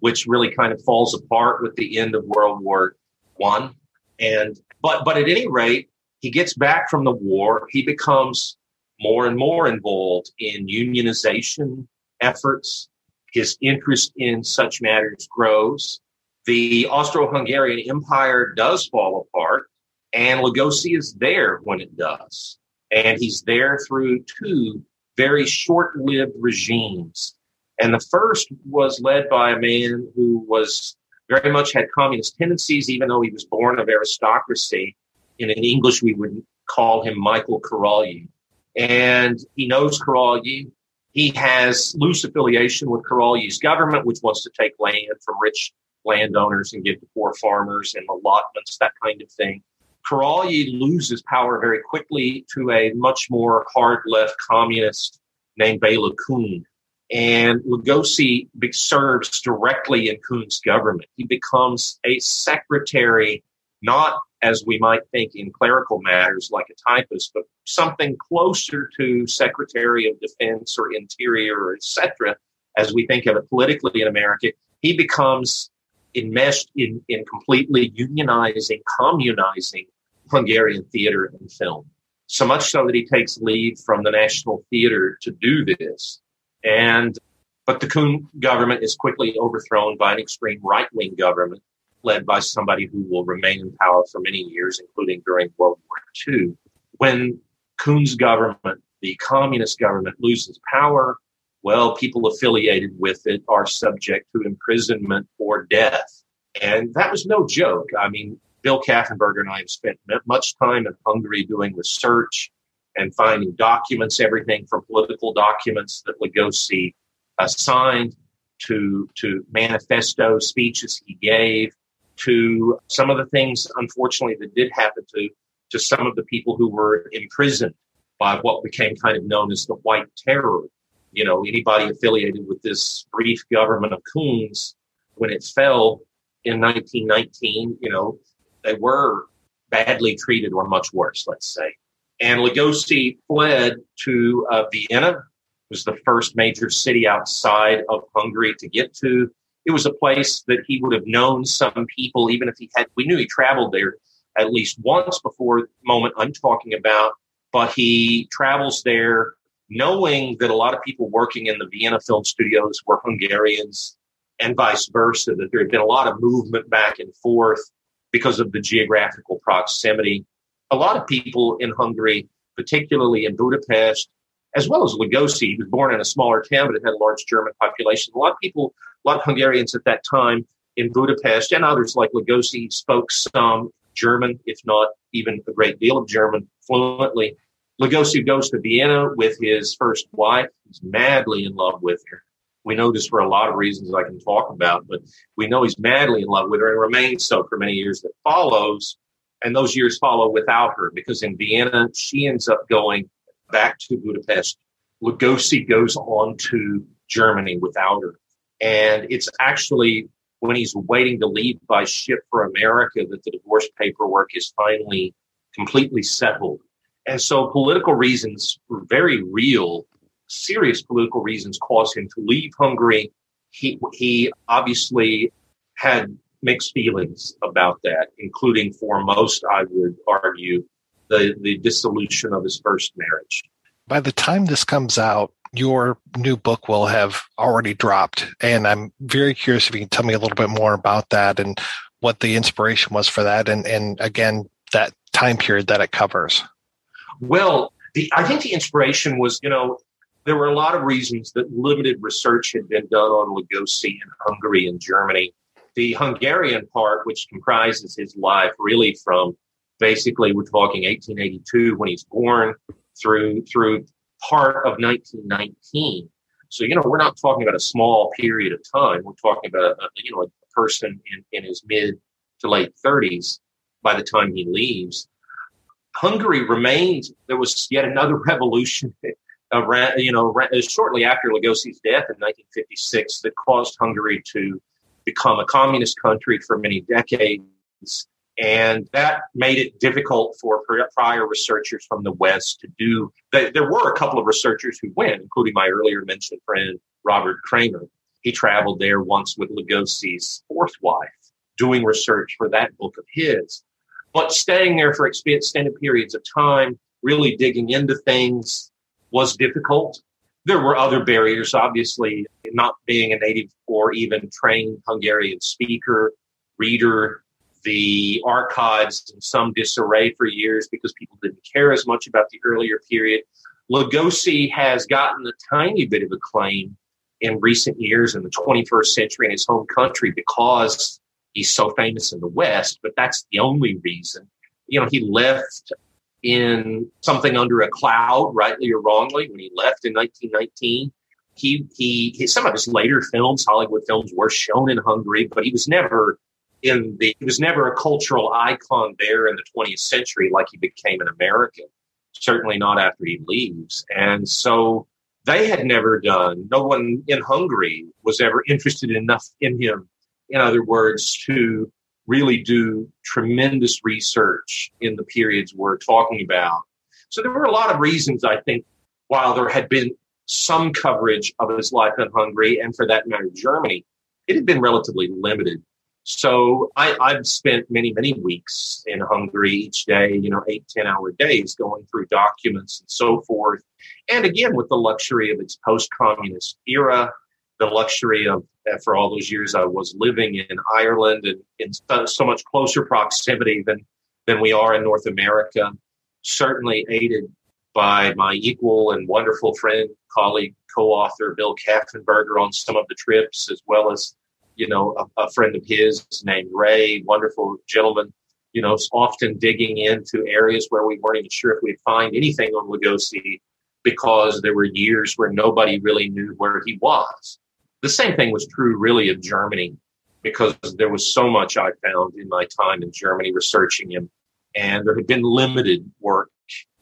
which really kind of falls apart with the end of World War One. And but but at any rate, he gets back from the war. He becomes more and more involved in unionization efforts. His interest in such matters grows the Austro-Hungarian Empire does fall apart, and Lugosi is there when it does. And he's there through two very short-lived regimes. And the first was led by a man who was very much had communist tendencies, even though he was born of aristocracy. In English, we would call him Michael Károlyi. And he knows Károlyi. He has loose affiliation with Károlyi's government, which wants to take land from rich landowners and give to poor farmers and allotments, that kind of thing. Károlyi loses power very quickly to a much more hard left communist named Bela Kun. And Lugosi serves directly in Kun's government. He becomes a secretary, not as we might think in clerical matters like a typist, but something closer to Secretary of Defense or Interior, etc., as we think of it politically in America. He becomes enmeshed in, in completely unionizing, communizing Hungarian theater and film. So much so that he takes leave from the National Theater to do this. And, but the Kun government is quickly overthrown by an extreme right wing government led by somebody who will remain in power for many years, including during World War II. When Kun's government, the communist government, loses power, well, people affiliated with it are subject to imprisonment or death. And that was no joke. I mean, Bill Kaffenberger and I have spent much time in Hungary doing research and finding documents, everything from political documents that Lugosi uh, signed to, to manifesto speeches he gave to some of the things, unfortunately, that did happen to, to some of the people who were imprisoned by what became kind of known as the White Terror you know, anybody affiliated with this brief government of Kun's when it fell in 1919, you know, they were badly treated or much worse, let's say. And Lugosi fled to uh, Vienna was the first major city outside of Hungary to get to. It was a place that he would have known some people, even if he had, we knew he traveled there at least once before the moment I'm talking about, but he travels there knowing that a lot of people working in the Vienna film studios were Hungarians and vice versa, that there had been a lot of movement back and forth because of the geographical proximity. A lot of people in Hungary, particularly in Budapest, as well as Lugosi, he was born in a smaller town, but it had a large German population. A lot of people, a lot of Hungarians at that time in Budapest and others like Lugosi spoke some German, if not even a great deal of German fluently. Lugosi goes to Vienna with his first wife. He's madly in love with her. We know this for a lot of reasons I can talk about, but we know he's madly in love with her and remains so for many years that follows. And those years follow without her because in Vienna, she ends up going back to Budapest. Lugosi goes on to Germany without her. And it's actually when he's waiting to leave by ship for America that the divorce paperwork is finally completely settled. And so political reasons, very real, serious political reasons caused him to leave Hungary. He, he obviously had mixed feelings about that, including foremost, I would argue, the, the dissolution of his first marriage. By the time this comes out, your new book will have already dropped. And I'm very curious if you can tell me a little bit more about that and what the inspiration was for that. And, and again, that time period that it covers. Well, the, I think the inspiration was, you know, there were a lot of reasons that limited research had been done on Lugosi in Hungary and Germany. The Hungarian part, which comprises his life really from basically we're talking 1882 when he's born through through part of 1919. So you know we're not talking about a small period of time. We're talking about a, you know a person in, in his mid to late 30s by the time he leaves. Hungary remains. There was yet another revolution uh, around, you know, shortly after Lugosi's death in 1956 that caused Hungary to become a communist country for many decades. And that made it difficult for prior researchers from the West to do. There were a couple of researchers who went, including my earlier mentioned friend, Robert Cremer. He traveled there once with Lugosi's fourth wife, doing research for that book of his. But staying there for extended periods of time, really digging into things, was difficult. There were other barriers, obviously, not being a native or even trained Hungarian speaker, reader, the archives in some disarray for years because people didn't care as much about the earlier period. Lugosi has gotten a tiny bit of acclaim in recent years in the 21st century in his home country because he's so famous in the West, but that's the only reason. You know, he left in something under a cloud, rightly or wrongly, when he left in 1919. He, he, some of his later films, Hollywood films, were shown in Hungary, but he was never in the, he was never a cultural icon there in the 20th century like he became an American. Certainly not after he leaves. And so they had never done, no one in Hungary was ever interested enough in him, in other words, to really do tremendous research in the periods we're talking about. So there were a lot of reasons, I think, while there had been some coverage of his life in Hungary and for that matter, Germany, it had been relatively limited. So I, I've spent many, many weeks in Hungary each day, you know, eight, 10 hour days going through documents and so forth. And again, with the luxury of its post communist era, the luxury of uh, for all those years I was living in Ireland and in so much closer proximity than than we are in North America. Certainly aided by my equal and wonderful friend, colleague, co-author Bill Kaffenberger on some of the trips, as well as you know a, a friend of his named Ray, wonderful gentleman. You know, often digging into areas where we weren't even sure if we'd find anything on Lugosi because there were years where nobody really knew where he was. The same thing was true really of Germany because there was so much I found in my time in Germany researching him. And there had been limited work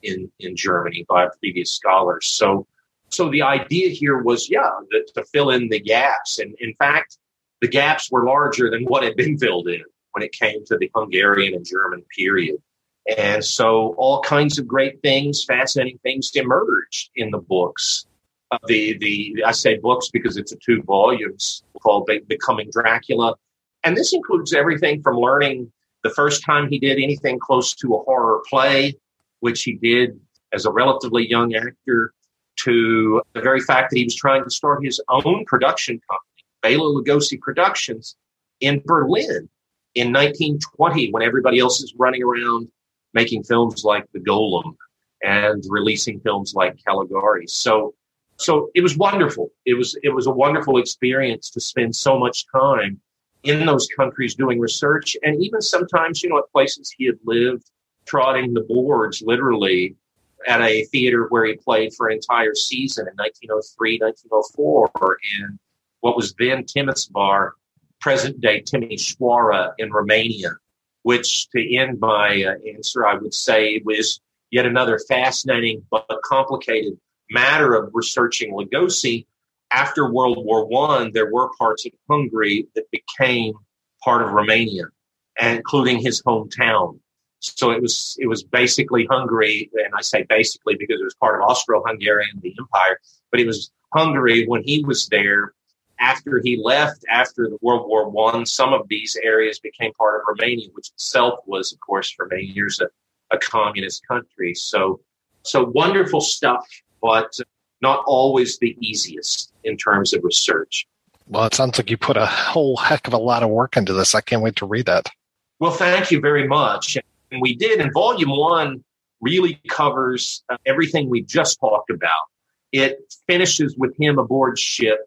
in, in Germany by previous scholars. So, so the idea here was, yeah, to fill in the gaps. And in fact, the gaps were larger than what had been filled in when it came to the Hungarian and German period. And so all kinds of great things, fascinating things emerged in the books the the I say books because it's a two volumes called Be- Becoming Dracula, and this includes everything from learning the first time he did anything close to a horror play, which he did as a relatively young actor, to the very fact that he was trying to start his own production company, Bela Lugosi Productions, in Berlin in 1920 when everybody else is running around making films like The Golem and releasing films like Caligari. So so it was wonderful. It was it was a wonderful experience to spend so much time in those countries doing research and even sometimes, you know, at places he had lived, trotting the boards literally at a theater where he played for an entire season in 1903, 1904 in what was then Timișoara, present day Timișoara in Romania, which to end my uh, answer, I would say was yet another fascinating but complicated matter of researching Lugosi, after World War One, there were parts of Hungary that became part of Romania, including his hometown. So it was it was basically Hungary, and I say basically because it was part of Austro-Hungarian, the empire. But it was Hungary when he was there. After he left, after the World War One, some of these areas became part of Romania, which itself was, of course, for many years a, a communist country. So, so wonderful stuff but not always the easiest in terms of research. Well, it sounds like you put a whole heck of a lot of work into this. I can't wait to read that. Well, thank you very much. And we did, and volume one really covers uh, everything we just talked about. It finishes with him aboard ship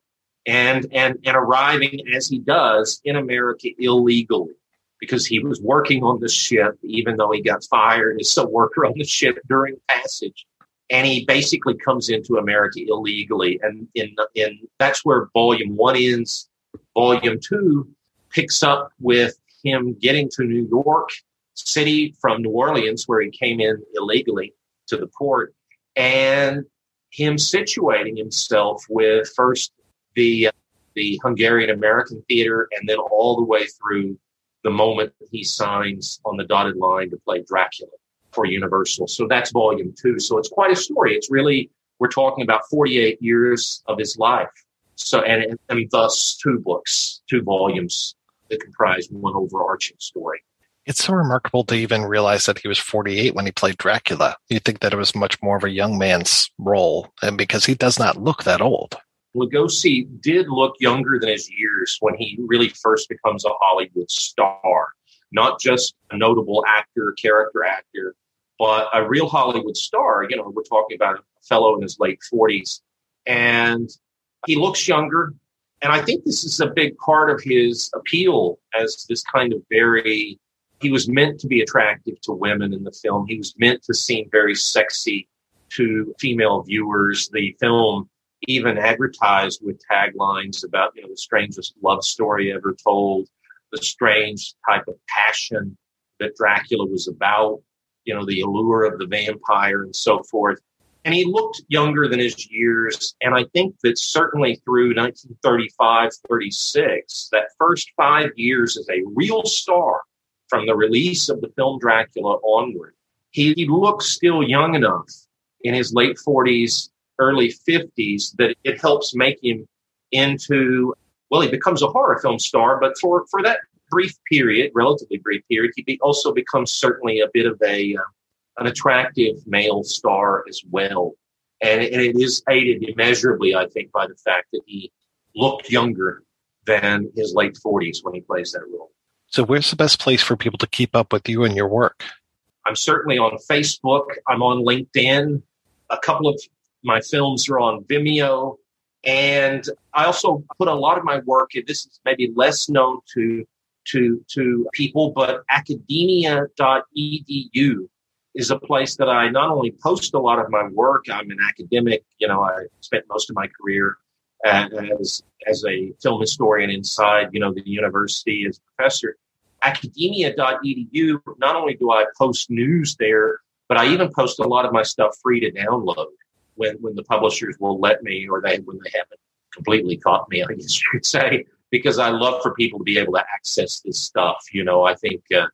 and, and, and arriving as he does in America illegally because he was working on the ship, even though he got fired as a worker on the ship during passage and he basically comes into America illegally. And in, in that's where volume one ends. Volume two picks up with him getting to New York City from New Orleans, where he came in illegally to the port, and him situating himself with first the uh, the Hungarian American theater, and then all the way through the moment he signs on the dotted line to play Dracula for Universal. So that's volume two. So it's quite a story. It's really, we're talking about 48 years of his life. So, and, and thus two books, two volumes that comprise one overarching story. It's so remarkable to even realize that he was 48 when he played Dracula. You'd think that it was much more of a young man's role, and because he does not look that old. Lugosi did look younger than his years when he really first becomes a Hollywood star, not just a notable actor, character actor, but a real Hollywood star. You know, we're talking about a fellow in his late 40s, and he looks younger. And I think this is a big part of his appeal as this kind of very, he was meant to be attractive to women in the film. He was meant to seem very sexy to female viewers. The film even advertised with taglines about, you know, the strangest love story ever told, the strange type of passion that Dracula was about you know, the allure of the vampire and so forth. And he looked younger than his years. And I think that certainly through 1935, 36, that first five years as a real star from the release of the film Dracula onward, he, he still young enough in his late 40s, early 50s that it helps make him into, well, he becomes a horror film star, but for, for that brief period, relatively brief period, he be, also becomes certainly a bit of a uh, an attractive male star as well. And, and it is aided immeasurably, I think, by the fact that he looked younger than his late 40s when he plays that role. So, where's the best place for people to keep up with you and your work? I'm certainly on Facebook. I'm on LinkedIn. A couple of my films are on Vimeo. And I also put a lot of my work, and this is maybe less known to to to people, but academia.edu is a place that I not only post a lot of my work. I'm an academic. You know, I spent most of my career as as a film historian inside you know the university as a professor. Academia.edu. Not only do I post news there, but I even post a lot of my stuff free to download when when the publishers will let me, or they when they haven't completely caught me. I guess you could say because I love for people to be able to access this stuff. You know, I think uh,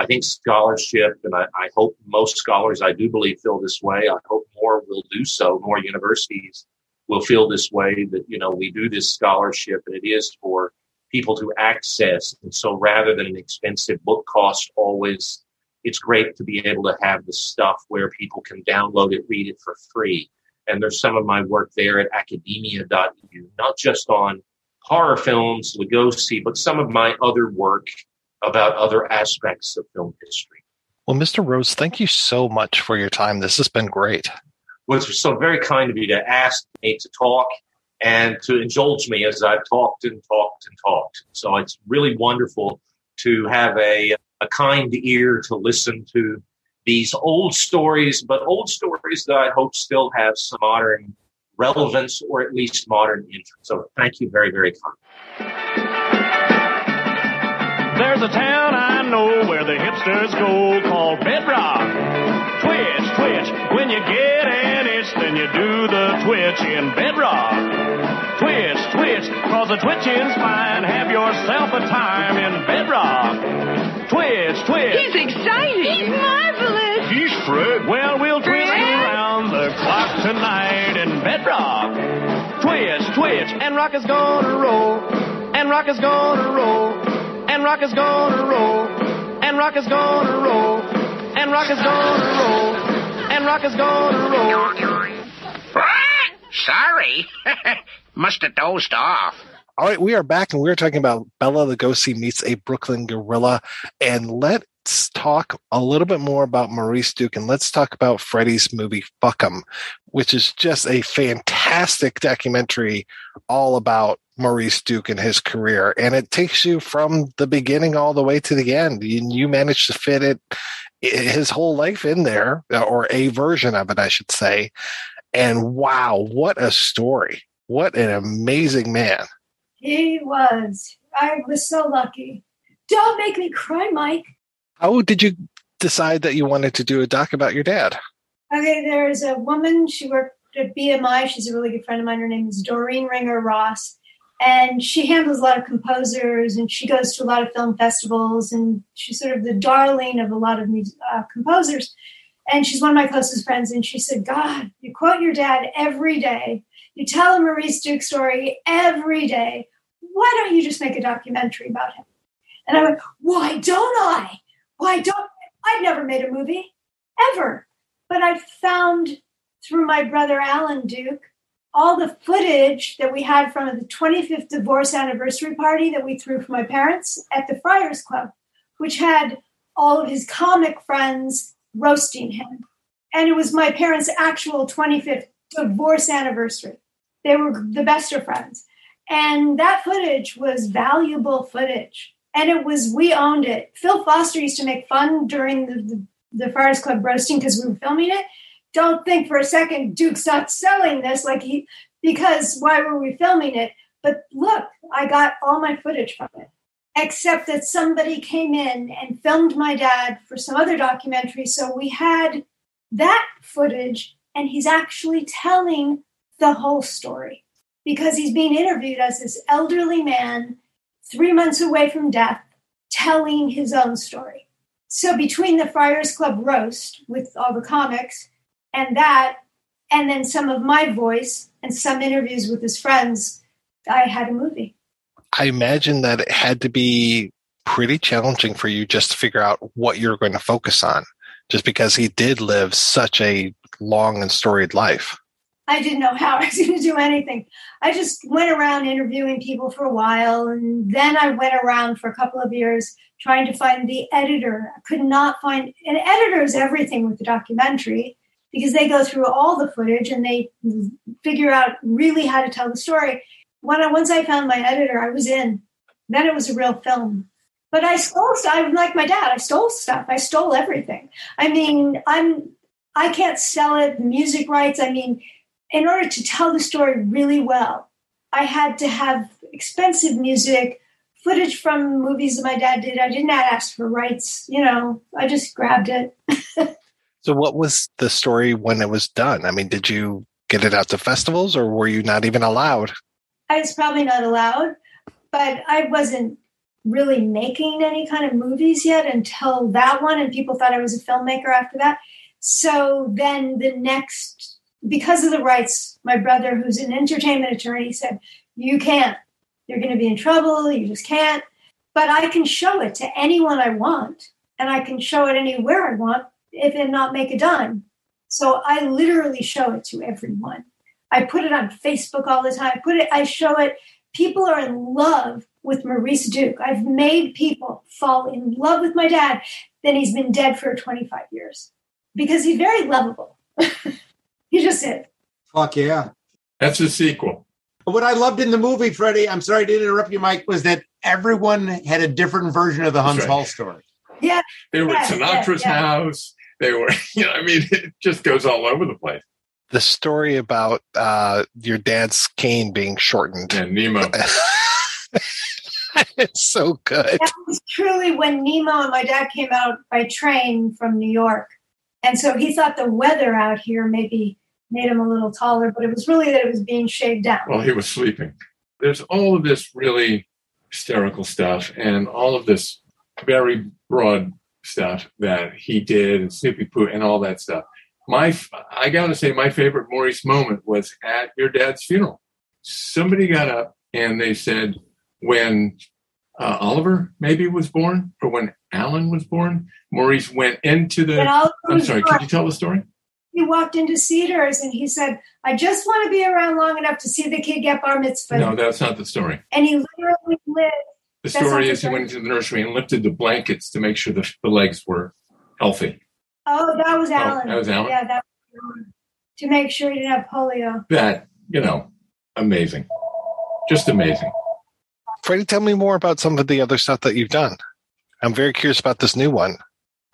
I think scholarship, and I, I, hope most scholars, I do believe, feel this way. I hope more will do so. More universities will feel this way that, you know, we do this scholarship and it is for people to access. And so rather than an expensive book cost always, it's great to be able to have the stuff where people can download it, read it for free. And there's some of my work there at academia.edu, not just on horror films, Lugosi, but some of my other work about other aspects of film history. Well, Mr. Rhodes, thank you so much for your time. This has been great. Well, it's so very kind of you to ask me to talk and to indulge me as I've talked and talked and talked. So it's really wonderful to have a, a kind ear to listen to these old stories, but old stories that I hope still have some modern relevance or at least modern interest. So thank you very, very kind. There's a town I know where the hipsters go called Bedrock. Twitch, twitch, when you get an itch, then you do the twitch in Bedrock. Twitch, twitch, cause the twitching's fine. Have yourself a time in Bedrock. Twitch, twitch. He's exciting. He's marvelous. He's Fred. Well, we'll twist around the clock tonight in Bedrock. Twitch, twitch, and rock is gonna roll. And rock is gonna roll. And rock is gonna roll. And rock is gonna roll. And rock is gonna roll. And rock is gonna roll. Ah, sorry. Must have dozed off. All right, we are back and we are talking about Bela Lugosi meets a Brooklyn gorilla. And let's talk a little bit more about Maurice Duke and let's talk about Fredde's movie Fuck 'em, which is just a fantastic documentary all about Maurice Duke and his career. And it takes you from the beginning all the way to the end. You, you manage to fit it his whole life in there, or a version of it, I should say. And wow, what a story. What an amazing man. He was. I was so lucky. Don't make me cry, Mike. How did you decide that you wanted to do a doc about your dad? Okay, there's a woman, she worked at BMI. She's a really good friend of mine. Her name is Doreen Ringer Ross. And she handles a lot of composers and she goes to a lot of film festivals and she's sort of the darling of a lot of uh, composers. And she's one of my closest friends. And she said, God, you quote your dad every day. You tell a Maurice Duke story every day. Why don't you just make a documentary about him? And I went, Why don't I? Why don't I? I've never made a movie ever. But I found through my brother Alan Duke all the footage that we had from the 25th divorce anniversary party that we threw for my parents at the Friars Club, which had all of his comic friends roasting him. And it was my parents' actual 25th divorce anniversary. They were the best of friends. And that footage was valuable footage. And it was, we owned it. Phil Foster used to make fun during the, the, the Friars Club roasting because we were filming it. Don't think for a second Duke's not selling this, like he, because why were we filming it? But look, I got all my footage from it, except that somebody came in and filmed my dad for some other documentary. So we had that footage, and he's actually telling the whole story because he's being interviewed as this elderly man, three months away from death, telling his own story. So between the Friars Club roast with all the comics and that, and then some of my voice and some interviews with his friends, I had a movie. I imagine that it had to be pretty challenging for you just to figure out what you're going to focus on, just because he did live such a long and storied life. I didn't know how I was going to do anything. I just went around interviewing people for a while, and then I went around for a couple of years trying to find the editor. I could not find an editor is everything with the documentary because they go through all the footage and they figure out really how to tell the story. When I, once I found my editor, I was in. Then it was a real film. But I stole stuff. I'm like my dad. I stole stuff. I stole everything. I mean, I'm. I can't sell it. Music rights. I mean, in order to tell the story really well, I had to have expensive music, footage from movies that my dad did. I didn't ask for rights. You know, I just grabbed it. So, what was the story when it was done? I mean, did you get it out to festivals or were you not even allowed? I was probably not allowed, but I wasn't really making any kind of movies yet until that one, and people thought I was a filmmaker after that. So then the next because of the rights, my brother, who's an entertainment attorney, said, You can't. You're going to be in trouble. You just can't. But I can show it to anyone I want, and I can show it anywhere I want if and not make a dime. So I literally show it to everyone. I put it on Facebook all the time. I put it, I show it. People are in love with Maurice Duke. I've made people fall in love with my dad. Then he's been dead for 25 years because he's very lovable. he just is. Fuck yeah. That's a sequel. What I loved in the movie, Fredde, I'm sorry to interrupt you, Mike, was that everyone had a different version of the Huntz right. Hall story. Yeah. They were yeah, Sinatra's yeah, yeah. house. They were, you know, I mean, it just goes all over the place. The story about uh, your dad's cane being shortened. And Nemo. it's so good. That was truly when Nemo and my dad came out by train from New York. And so he thought the weather out here maybe made him a little taller, but it was really that it was being shaved down. Well, he was sleeping. There's all of this really hysterical stuff and all of this very broad stuff that he did and Snoopy Poo and all that stuff. My, I got to say, my favorite Maurice moment was at your dad's funeral. Somebody got up and they said when uh, Oliver maybe was born or when Alan was born, Maurice went into the. I'm sorry, born. could you tell the story? He walked into Cedars and he said, I just want to be around long enough to see the kid get bar mitzvah. No, that's not the story. and he literally lived. The story is the he went into the nursery and lifted the blankets to make sure the, the legs were healthy. Oh, that was oh, Alan. that was Alan? Yeah, that was Alan. To make sure he didn't have polio. That, you know, amazing. Just amazing. Fredde, tell me more about some of the other stuff that you've done. I'm very curious about this new one.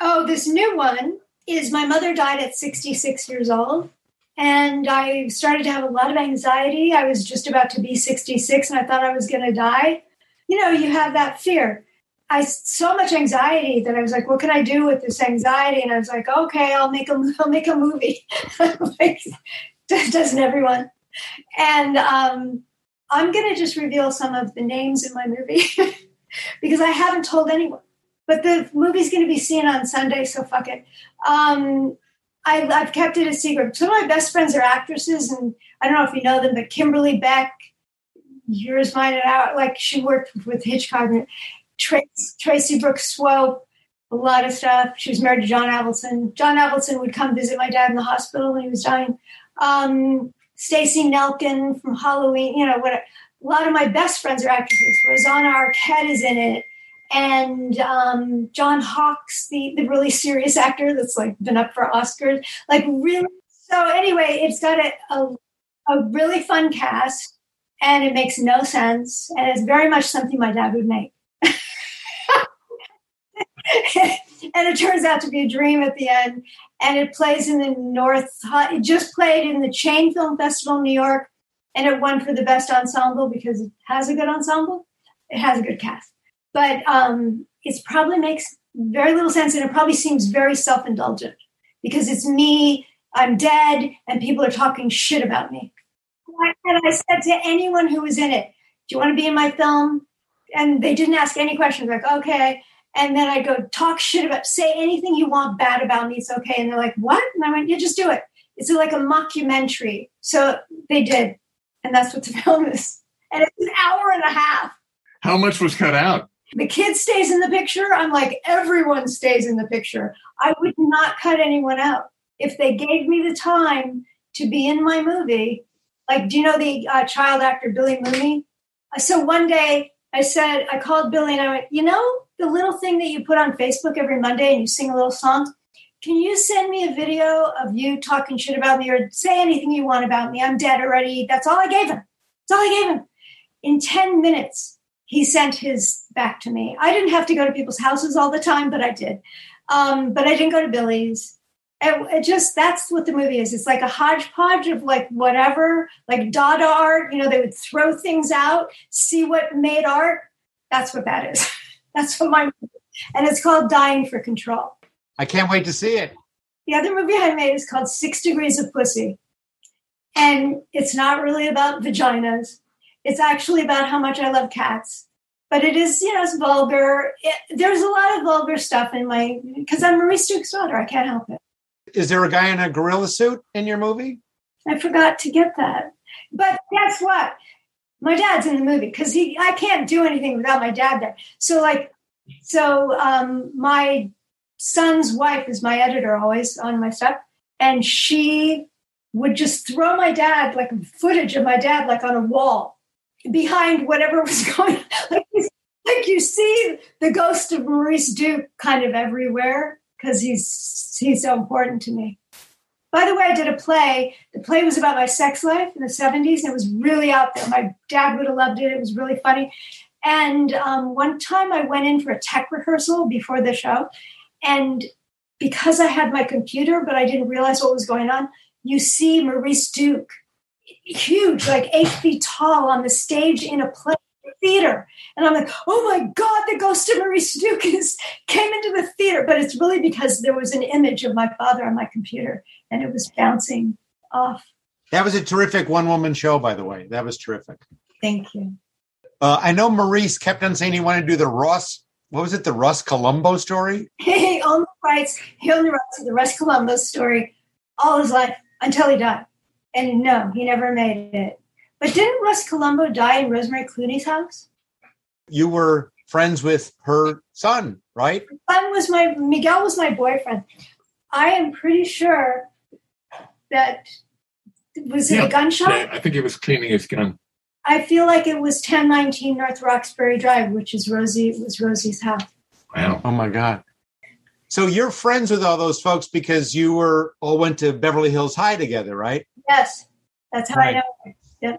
Oh, this new one is my mother died at 66 years old. And I started to have a lot of anxiety. I was just about to be 66 and I thought I was going to die. You know, you have that fear. I so much anxiety that I was like, what can I do with this anxiety? And I was like, okay, I'll make a, I'll make a movie. like, doesn't everyone? And um, I'm going to just reveal some of the names in my movie because I haven't told anyone. But the movie's going to be seen on Sunday, so fuck it. Um, I, I've kept it a secret. Some of my best friends are actresses, and I don't know if you know them, but Kimberly Beck, yours, mine, and out. Like she worked with Hitchcock. And Tracy, Tracy Brooks Swope, a lot of stuff. She was married to John Avildsen. John Avildsen would come visit my dad in the hospital when he was dying. Um, Stacy Nelkin from Halloween. You know what? A lot of my best friends are actresses. Rosanna Arquette is in it and um, John Hawkes, the, the really serious actor that's like been up for Oscars, like really. So anyway, it's got a, a, a really fun cast, and it makes no sense, and it's very much something my dad would make. and it turns out to be a dream at the end, and it plays in the North. It just played in the Chain Film Festival in New York, and it won for the best ensemble because it has a good ensemble. It has a good cast but um, it probably makes very little sense and it probably seems very self-indulgent because it's me i'm dead and people are talking shit about me. And i said to anyone who was in it do you want to be in my film? And they didn't ask any questions like okay. And then i go talk shit about say anything you want bad about me it's okay. And they're like what? And i went yeah just do it. It's like a mockumentary. So they did. And that's what the film is. And it's an hour and a half. How much was cut out? The kid stays in the picture. I'm like, everyone stays in the picture. I would not cut anyone out. If they gave me the time to be in my movie, like, do you know the uh, child actor Billy Mumy? Uh, So one day I said, I called Billy and I went, you know, the little thing that you put on Facebook every Monday and you sing a little song? Can you send me a video of you talking shit about me or say anything you want about me? I'm dead already. That's all I gave him. That's all I gave him. In 10 minutes, he sent his back to me. I didn't have to go to people's houses all the time, but I did. Um, but I didn't go to Billy's. It, it just that's what the movie is. It's like a hodgepodge of like whatever, like Dada art. You know, they would throw things out, see what made art. That's what that is. that's what my and it's called Dying for Control. I can't wait to see it. The other movie I made is called Six Degrees of Pussy. And it's not really about vaginas. It's actually about how much I love cats. But it is, you know, it's vulgar. It, there's a lot of vulgar stuff in my, because I'm Maurice Duke's daughter. I can't help it. Is there a guy in a gorilla suit in your movie? I forgot to get that. But guess what? My dad's in the movie because he I can't do anything without my dad there. So like so um my son's wife is my editor always on my stuff. And she would just throw my dad like footage of my dad like on a wall behind whatever was going like, like you see the ghost of Maurice Duke kind of everywhere because he's he's so important to me. By the way, I did a play. The play was about my sex life in the 70s, and it was really out there. My dad would have loved it. It was really funny. And um, one time I went in for a tech rehearsal before the show, and because I had my computer, but I didn't realize what was going on, you see Maurice Duke, huge, like eight feet tall, on the stage in a play theater. And I'm like, oh my God, the ghost of Maurice Duke came into the theater. But it's really because there was an image of my father on my computer and it was bouncing off. That was a terrific one woman show, by the way. That was terrific. Thank you. Uh, I know Maurice kept on saying he wanted to do the Ross, what was it, the Russ Columbo story? He the rights, he rights to the Russ Columbo story all his life until he died. And no, he never made it. But didn't Russ Columbo die in Rosemary Clooney's house? You were friends with her son, right? Son was my Miguel was my boyfriend. I am pretty sure that was it Yeah. a gunshot? Yeah, I think he was cleaning his gun. I feel like it was 1019 North Roxbury Drive, which is Rosie was Rosie's house. Wow. Oh my God. So you're friends with all those folks because you were all went to Beverly Hills High together, right? Yes, that's how I Right. know. Yeah.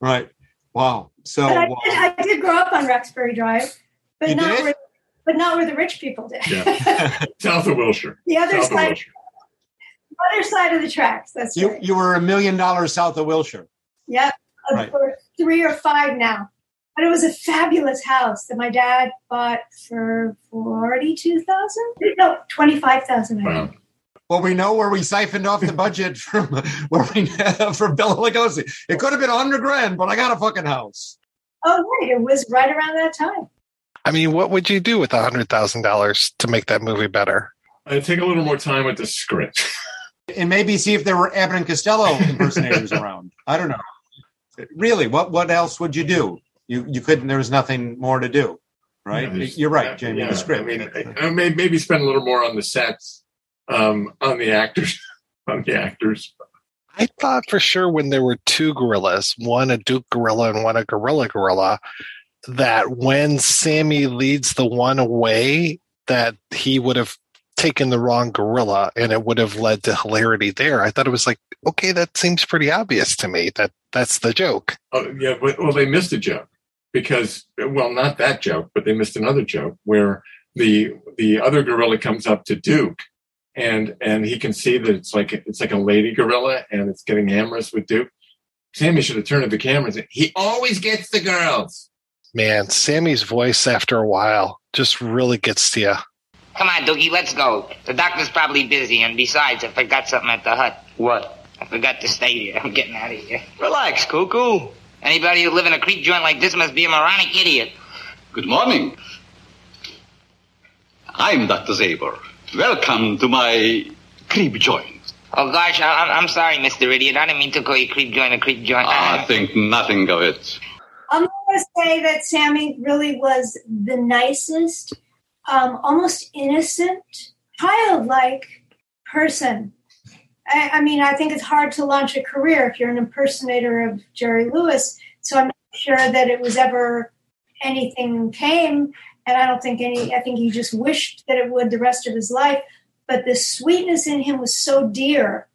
Right. Wow. So but I did, I did grow up on Roxbury Drive, but You not did? where, but not where the rich people did. Yeah. South of Wilshire. the other South side, Wilshire. the other side of the tracks. That's you right. you were a million dollars south of Wilshire. Yep, Right. for three or five now. But it was a fabulous house that my dad bought for forty-two thousand. No, twenty-five thousand. Wow. Well, we know where we siphoned off the budget from where we for Bela Lugosi. It could have been a hundred grand, but I got a fucking house. Oh, right, it was right around that time. I mean, what would you do with a hundred thousand dollars to make that movie better? I'd take a little more time with the script. And maybe see if there were Abbott and Costello impersonators around. I don't know. Really, what what else would you do? You you couldn't. There was nothing more to do, right? Yeah, You're right, Jamie. Yeah, the script. I mean, I, I may, maybe spend a little more on the sets, um, on the actors, on the actors. I thought for sure when there were two gorillas, one a Duke gorilla and one a gorilla gorilla, that when Sammy leads the one away, that he would have taken the wrong gorilla and it would have led to hilarity there. I thought it was like, okay, that seems pretty obvious to me that that's the joke. Oh, yeah, but, well, they missed a joke because, well, not that joke, but they missed another joke where the the other gorilla comes up to Duke, and and he can see that it's like it's like a lady gorilla, and it's getting amorous with Duke. Sammy should have turned to the camera and said, "He always gets the girls." Man, Sammy's voice after a while just really gets to you. Come on, Doogie, let's go. The doctor's probably busy, and besides, I forgot something at the hut. What? I forgot to stay here. I'm getting out of here. Relax, cuckoo. Anybody who live in a creep joint like this must be a moronic idiot. Good morning. I'm Dr. Zabor. Welcome to my creep joint. Oh gosh, I, I'm, I'm sorry, Mr. Idiot. I didn't mean to call you creep joint a creep joint. I think nothing of it. I'm going to say that Sammy really was the nicest, um, almost innocent, childlike person. I, I mean, I think it's hard to launch a career if you're an impersonator of Jerry Lewis. So I'm not sure that it was ever anything came, and I don't think any. I think he just wished that it would the rest of his life. But the sweetness in him was so dear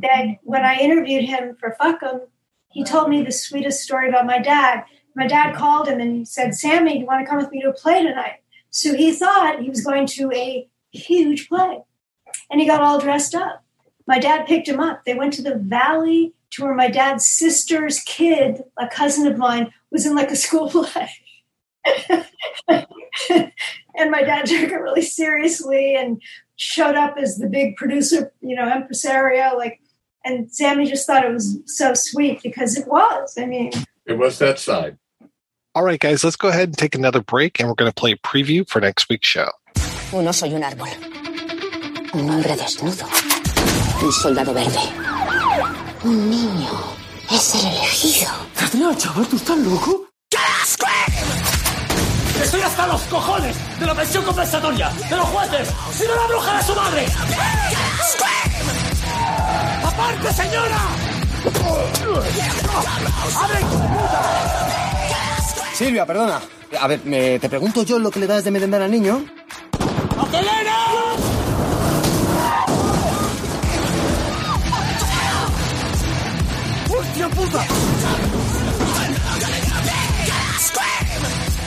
that when I interviewed him for Fuck 'em, he told me the sweetest story about my dad. My dad called him and he said, Sammy, do you want to come with me to a play tonight? So he thought he was going to a huge play. And he got all dressed up. My dad picked him up. They went to the valley to where my dad's sister's kid, a cousin of mine, was in like a school play. and my dad took it really seriously and showed up as the big producer, you know, impresario. Like, and Sammy just thought it was so sweet because it was. I mean, It was that side. All right, guys, let's go ahead and take another break and we're going to play a preview for next week's show. Oh, no soy un árbol. Un hombre desnudo. Un soldado verde. Un niño es el elegido. Adrián, chaval, ¿tú estás loco? Estoy hasta los cojones de la pensión compensatoria, de los jueces, si no la bruja de su madre. ¡Aparte, señora! ¡Abre, Silvia, perdona. A ver, me- te pregunto yo lo que le das de merendar al niño. ¡Elena! ¡Hostia puta!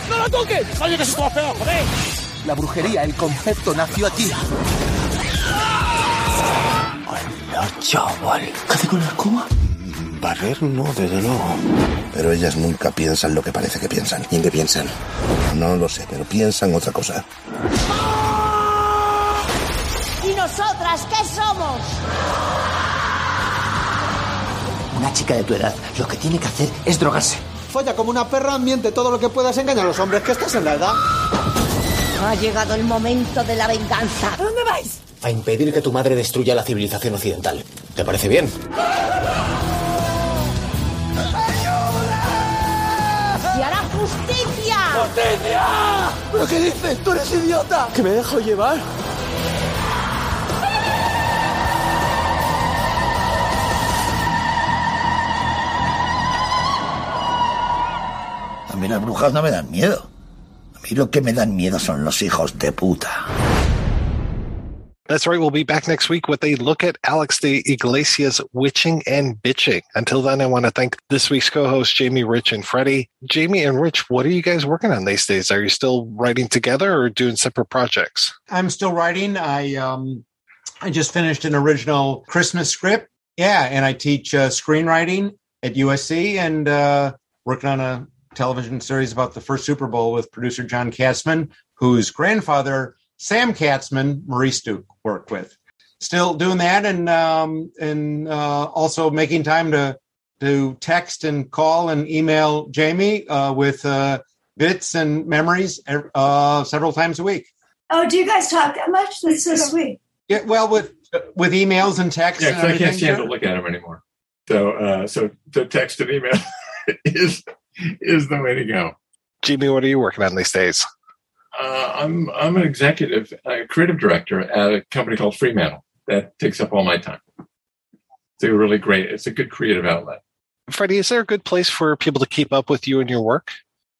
¡No la toques! ¡Oye, que va a pegar, joder! La brujería, el concepto nació aquí. ¡Hola, chaval! ¿Qué hace con la escoba? Barrer no, desde luego. Pero ellas nunca piensan lo que parece que piensan. ¿Y en qué piensan? No lo sé, pero piensan otra cosa. ¿Y nosotras qué somos? Una chica de tu edad lo que tiene que hacer es drogarse. Folla como una perra, miente todo lo que puedas, engaña a los hombres, que estás en la edad. Ha llegado el momento de la venganza. ¿A dónde vais? A impedir que tu madre destruya la civilización occidental. ¿Te parece bien? ¡Se hará justicia! ¡Justicia! ¿Pero qué dices? ¡Tú eres idiota! ¿Que me dejo llevar? Mí las brujas no me dan miedo. A mí lo que me dan miedo son los hijos de puta. That's right. We'll be back next week with a look at Alex de Iglesia's witching and bitching. Until then, I want to thank this week's co-hosts, Jamie, Rich, and Fredde. Jamie and Rich, what are you guys working on these days? Are you still writing together or doing separate projects? I'm still writing. I um, I just finished an original Christmas script. Yeah, and I teach uh, screenwriting at USC and uh, working on a television series about the first Super Bowl with producer John Katzman, whose grandfather Sam Katzman, Maurice Duke, worked with. Still doing that, and um, and uh, also making time to to text and call and email Jamie uh, with uh, bits and memories uh, several times a week. Oh, do you guys talk that much? That's so sweet. Yeah, well, with with emails and texts. Yeah, and 'cause I can't stand to look at them anymore. So, uh, so to text and email is is the way to go. Jimmy, what are you working on these days? Uh, I'm I'm an executive, uh, creative director at a company called Fremantle that takes up all my time. It's a really great. It's a good creative outlet. Fredde, is there a good place for people to keep up with you and your work?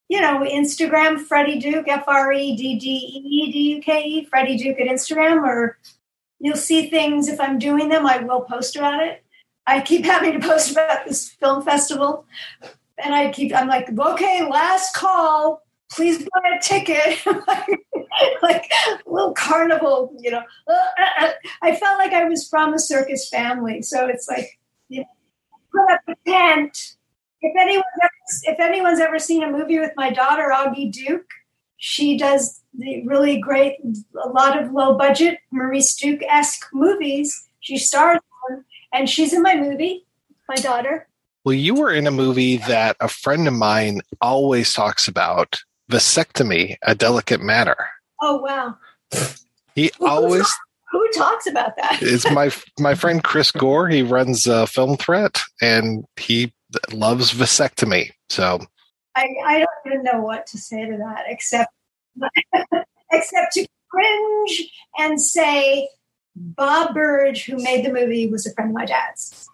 You know, Instagram, Fredde Duke, F R E D D E D U K E, Fredde Duke at Instagram, or you'll see things if I'm doing them, I will post about it. I keep having to post about this film festival, and I keep, I'm like, okay, last call, please buy a ticket. like a little carnival, you know. I felt like I was from a circus family, so it's like, you know, put up a tent. If anyone's ever, if anyone's ever seen a movie with my daughter Augie Duke, she does the really great, a lot of low budget Maurice Duke esque movies. She stars in, and she's in my movie. My daughter. Well, you were in a movie that a friend of mine always talks about vasectomy, a delicate matter. Oh wow! He always Who talks about that? is my my friend Chris Gore. He runs a film threat, and he loves vasectomy. So I, I don't even know what to say to that except except to cringe and say Bob Burge, who made the movie, was a friend of my dad's.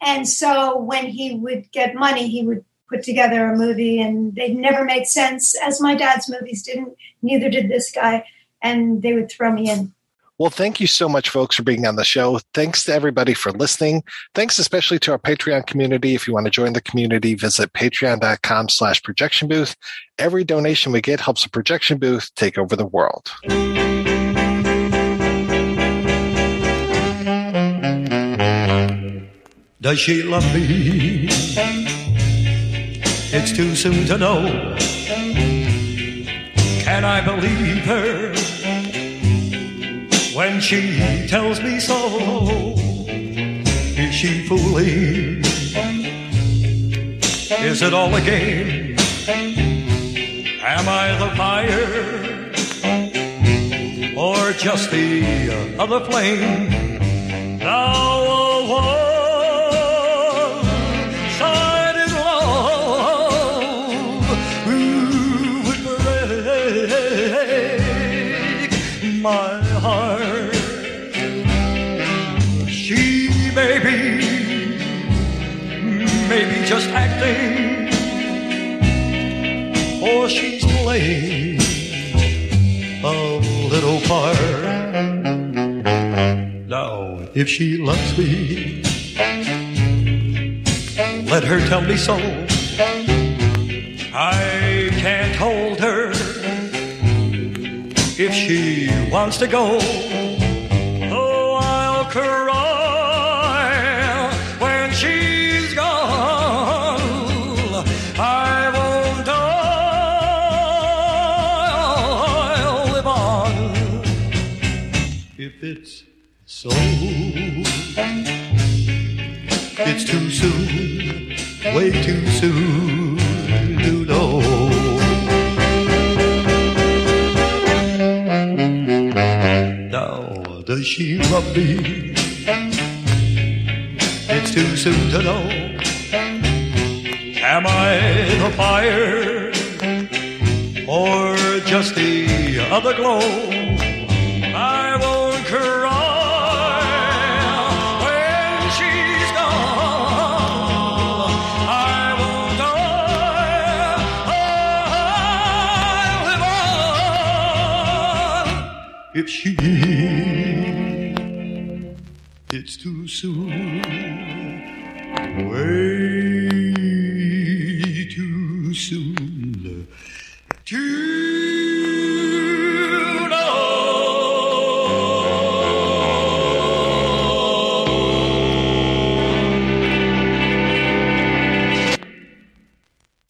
And so when he would get money, he would put together a movie, and they'd never made sense, as my dad's movies didn't. Neither did this guy, and they would throw me in. Well, thank you so much, folks, for being on the show. Thanks to everybody for listening. Thanks especially to our Patreon community. If you want to join the community, visit patreon.com slash projection booth. Every donation we get helps the projection booth take over the world. Does she love me? It's too soon to know. Can I believe her when she tells me so? Is she fooling? Is it all a game? Am I the fire or just the other flame? Now a drifting, or she's playing a little part. Now, if she loves me, let her tell me so. I can't hold her if she wants to go. Oh, I'll it's so. It's too soon, way too soon to know. Now, does she love me? It's too soon to know. Am I the fire or just the other glow? If she. It's too soon.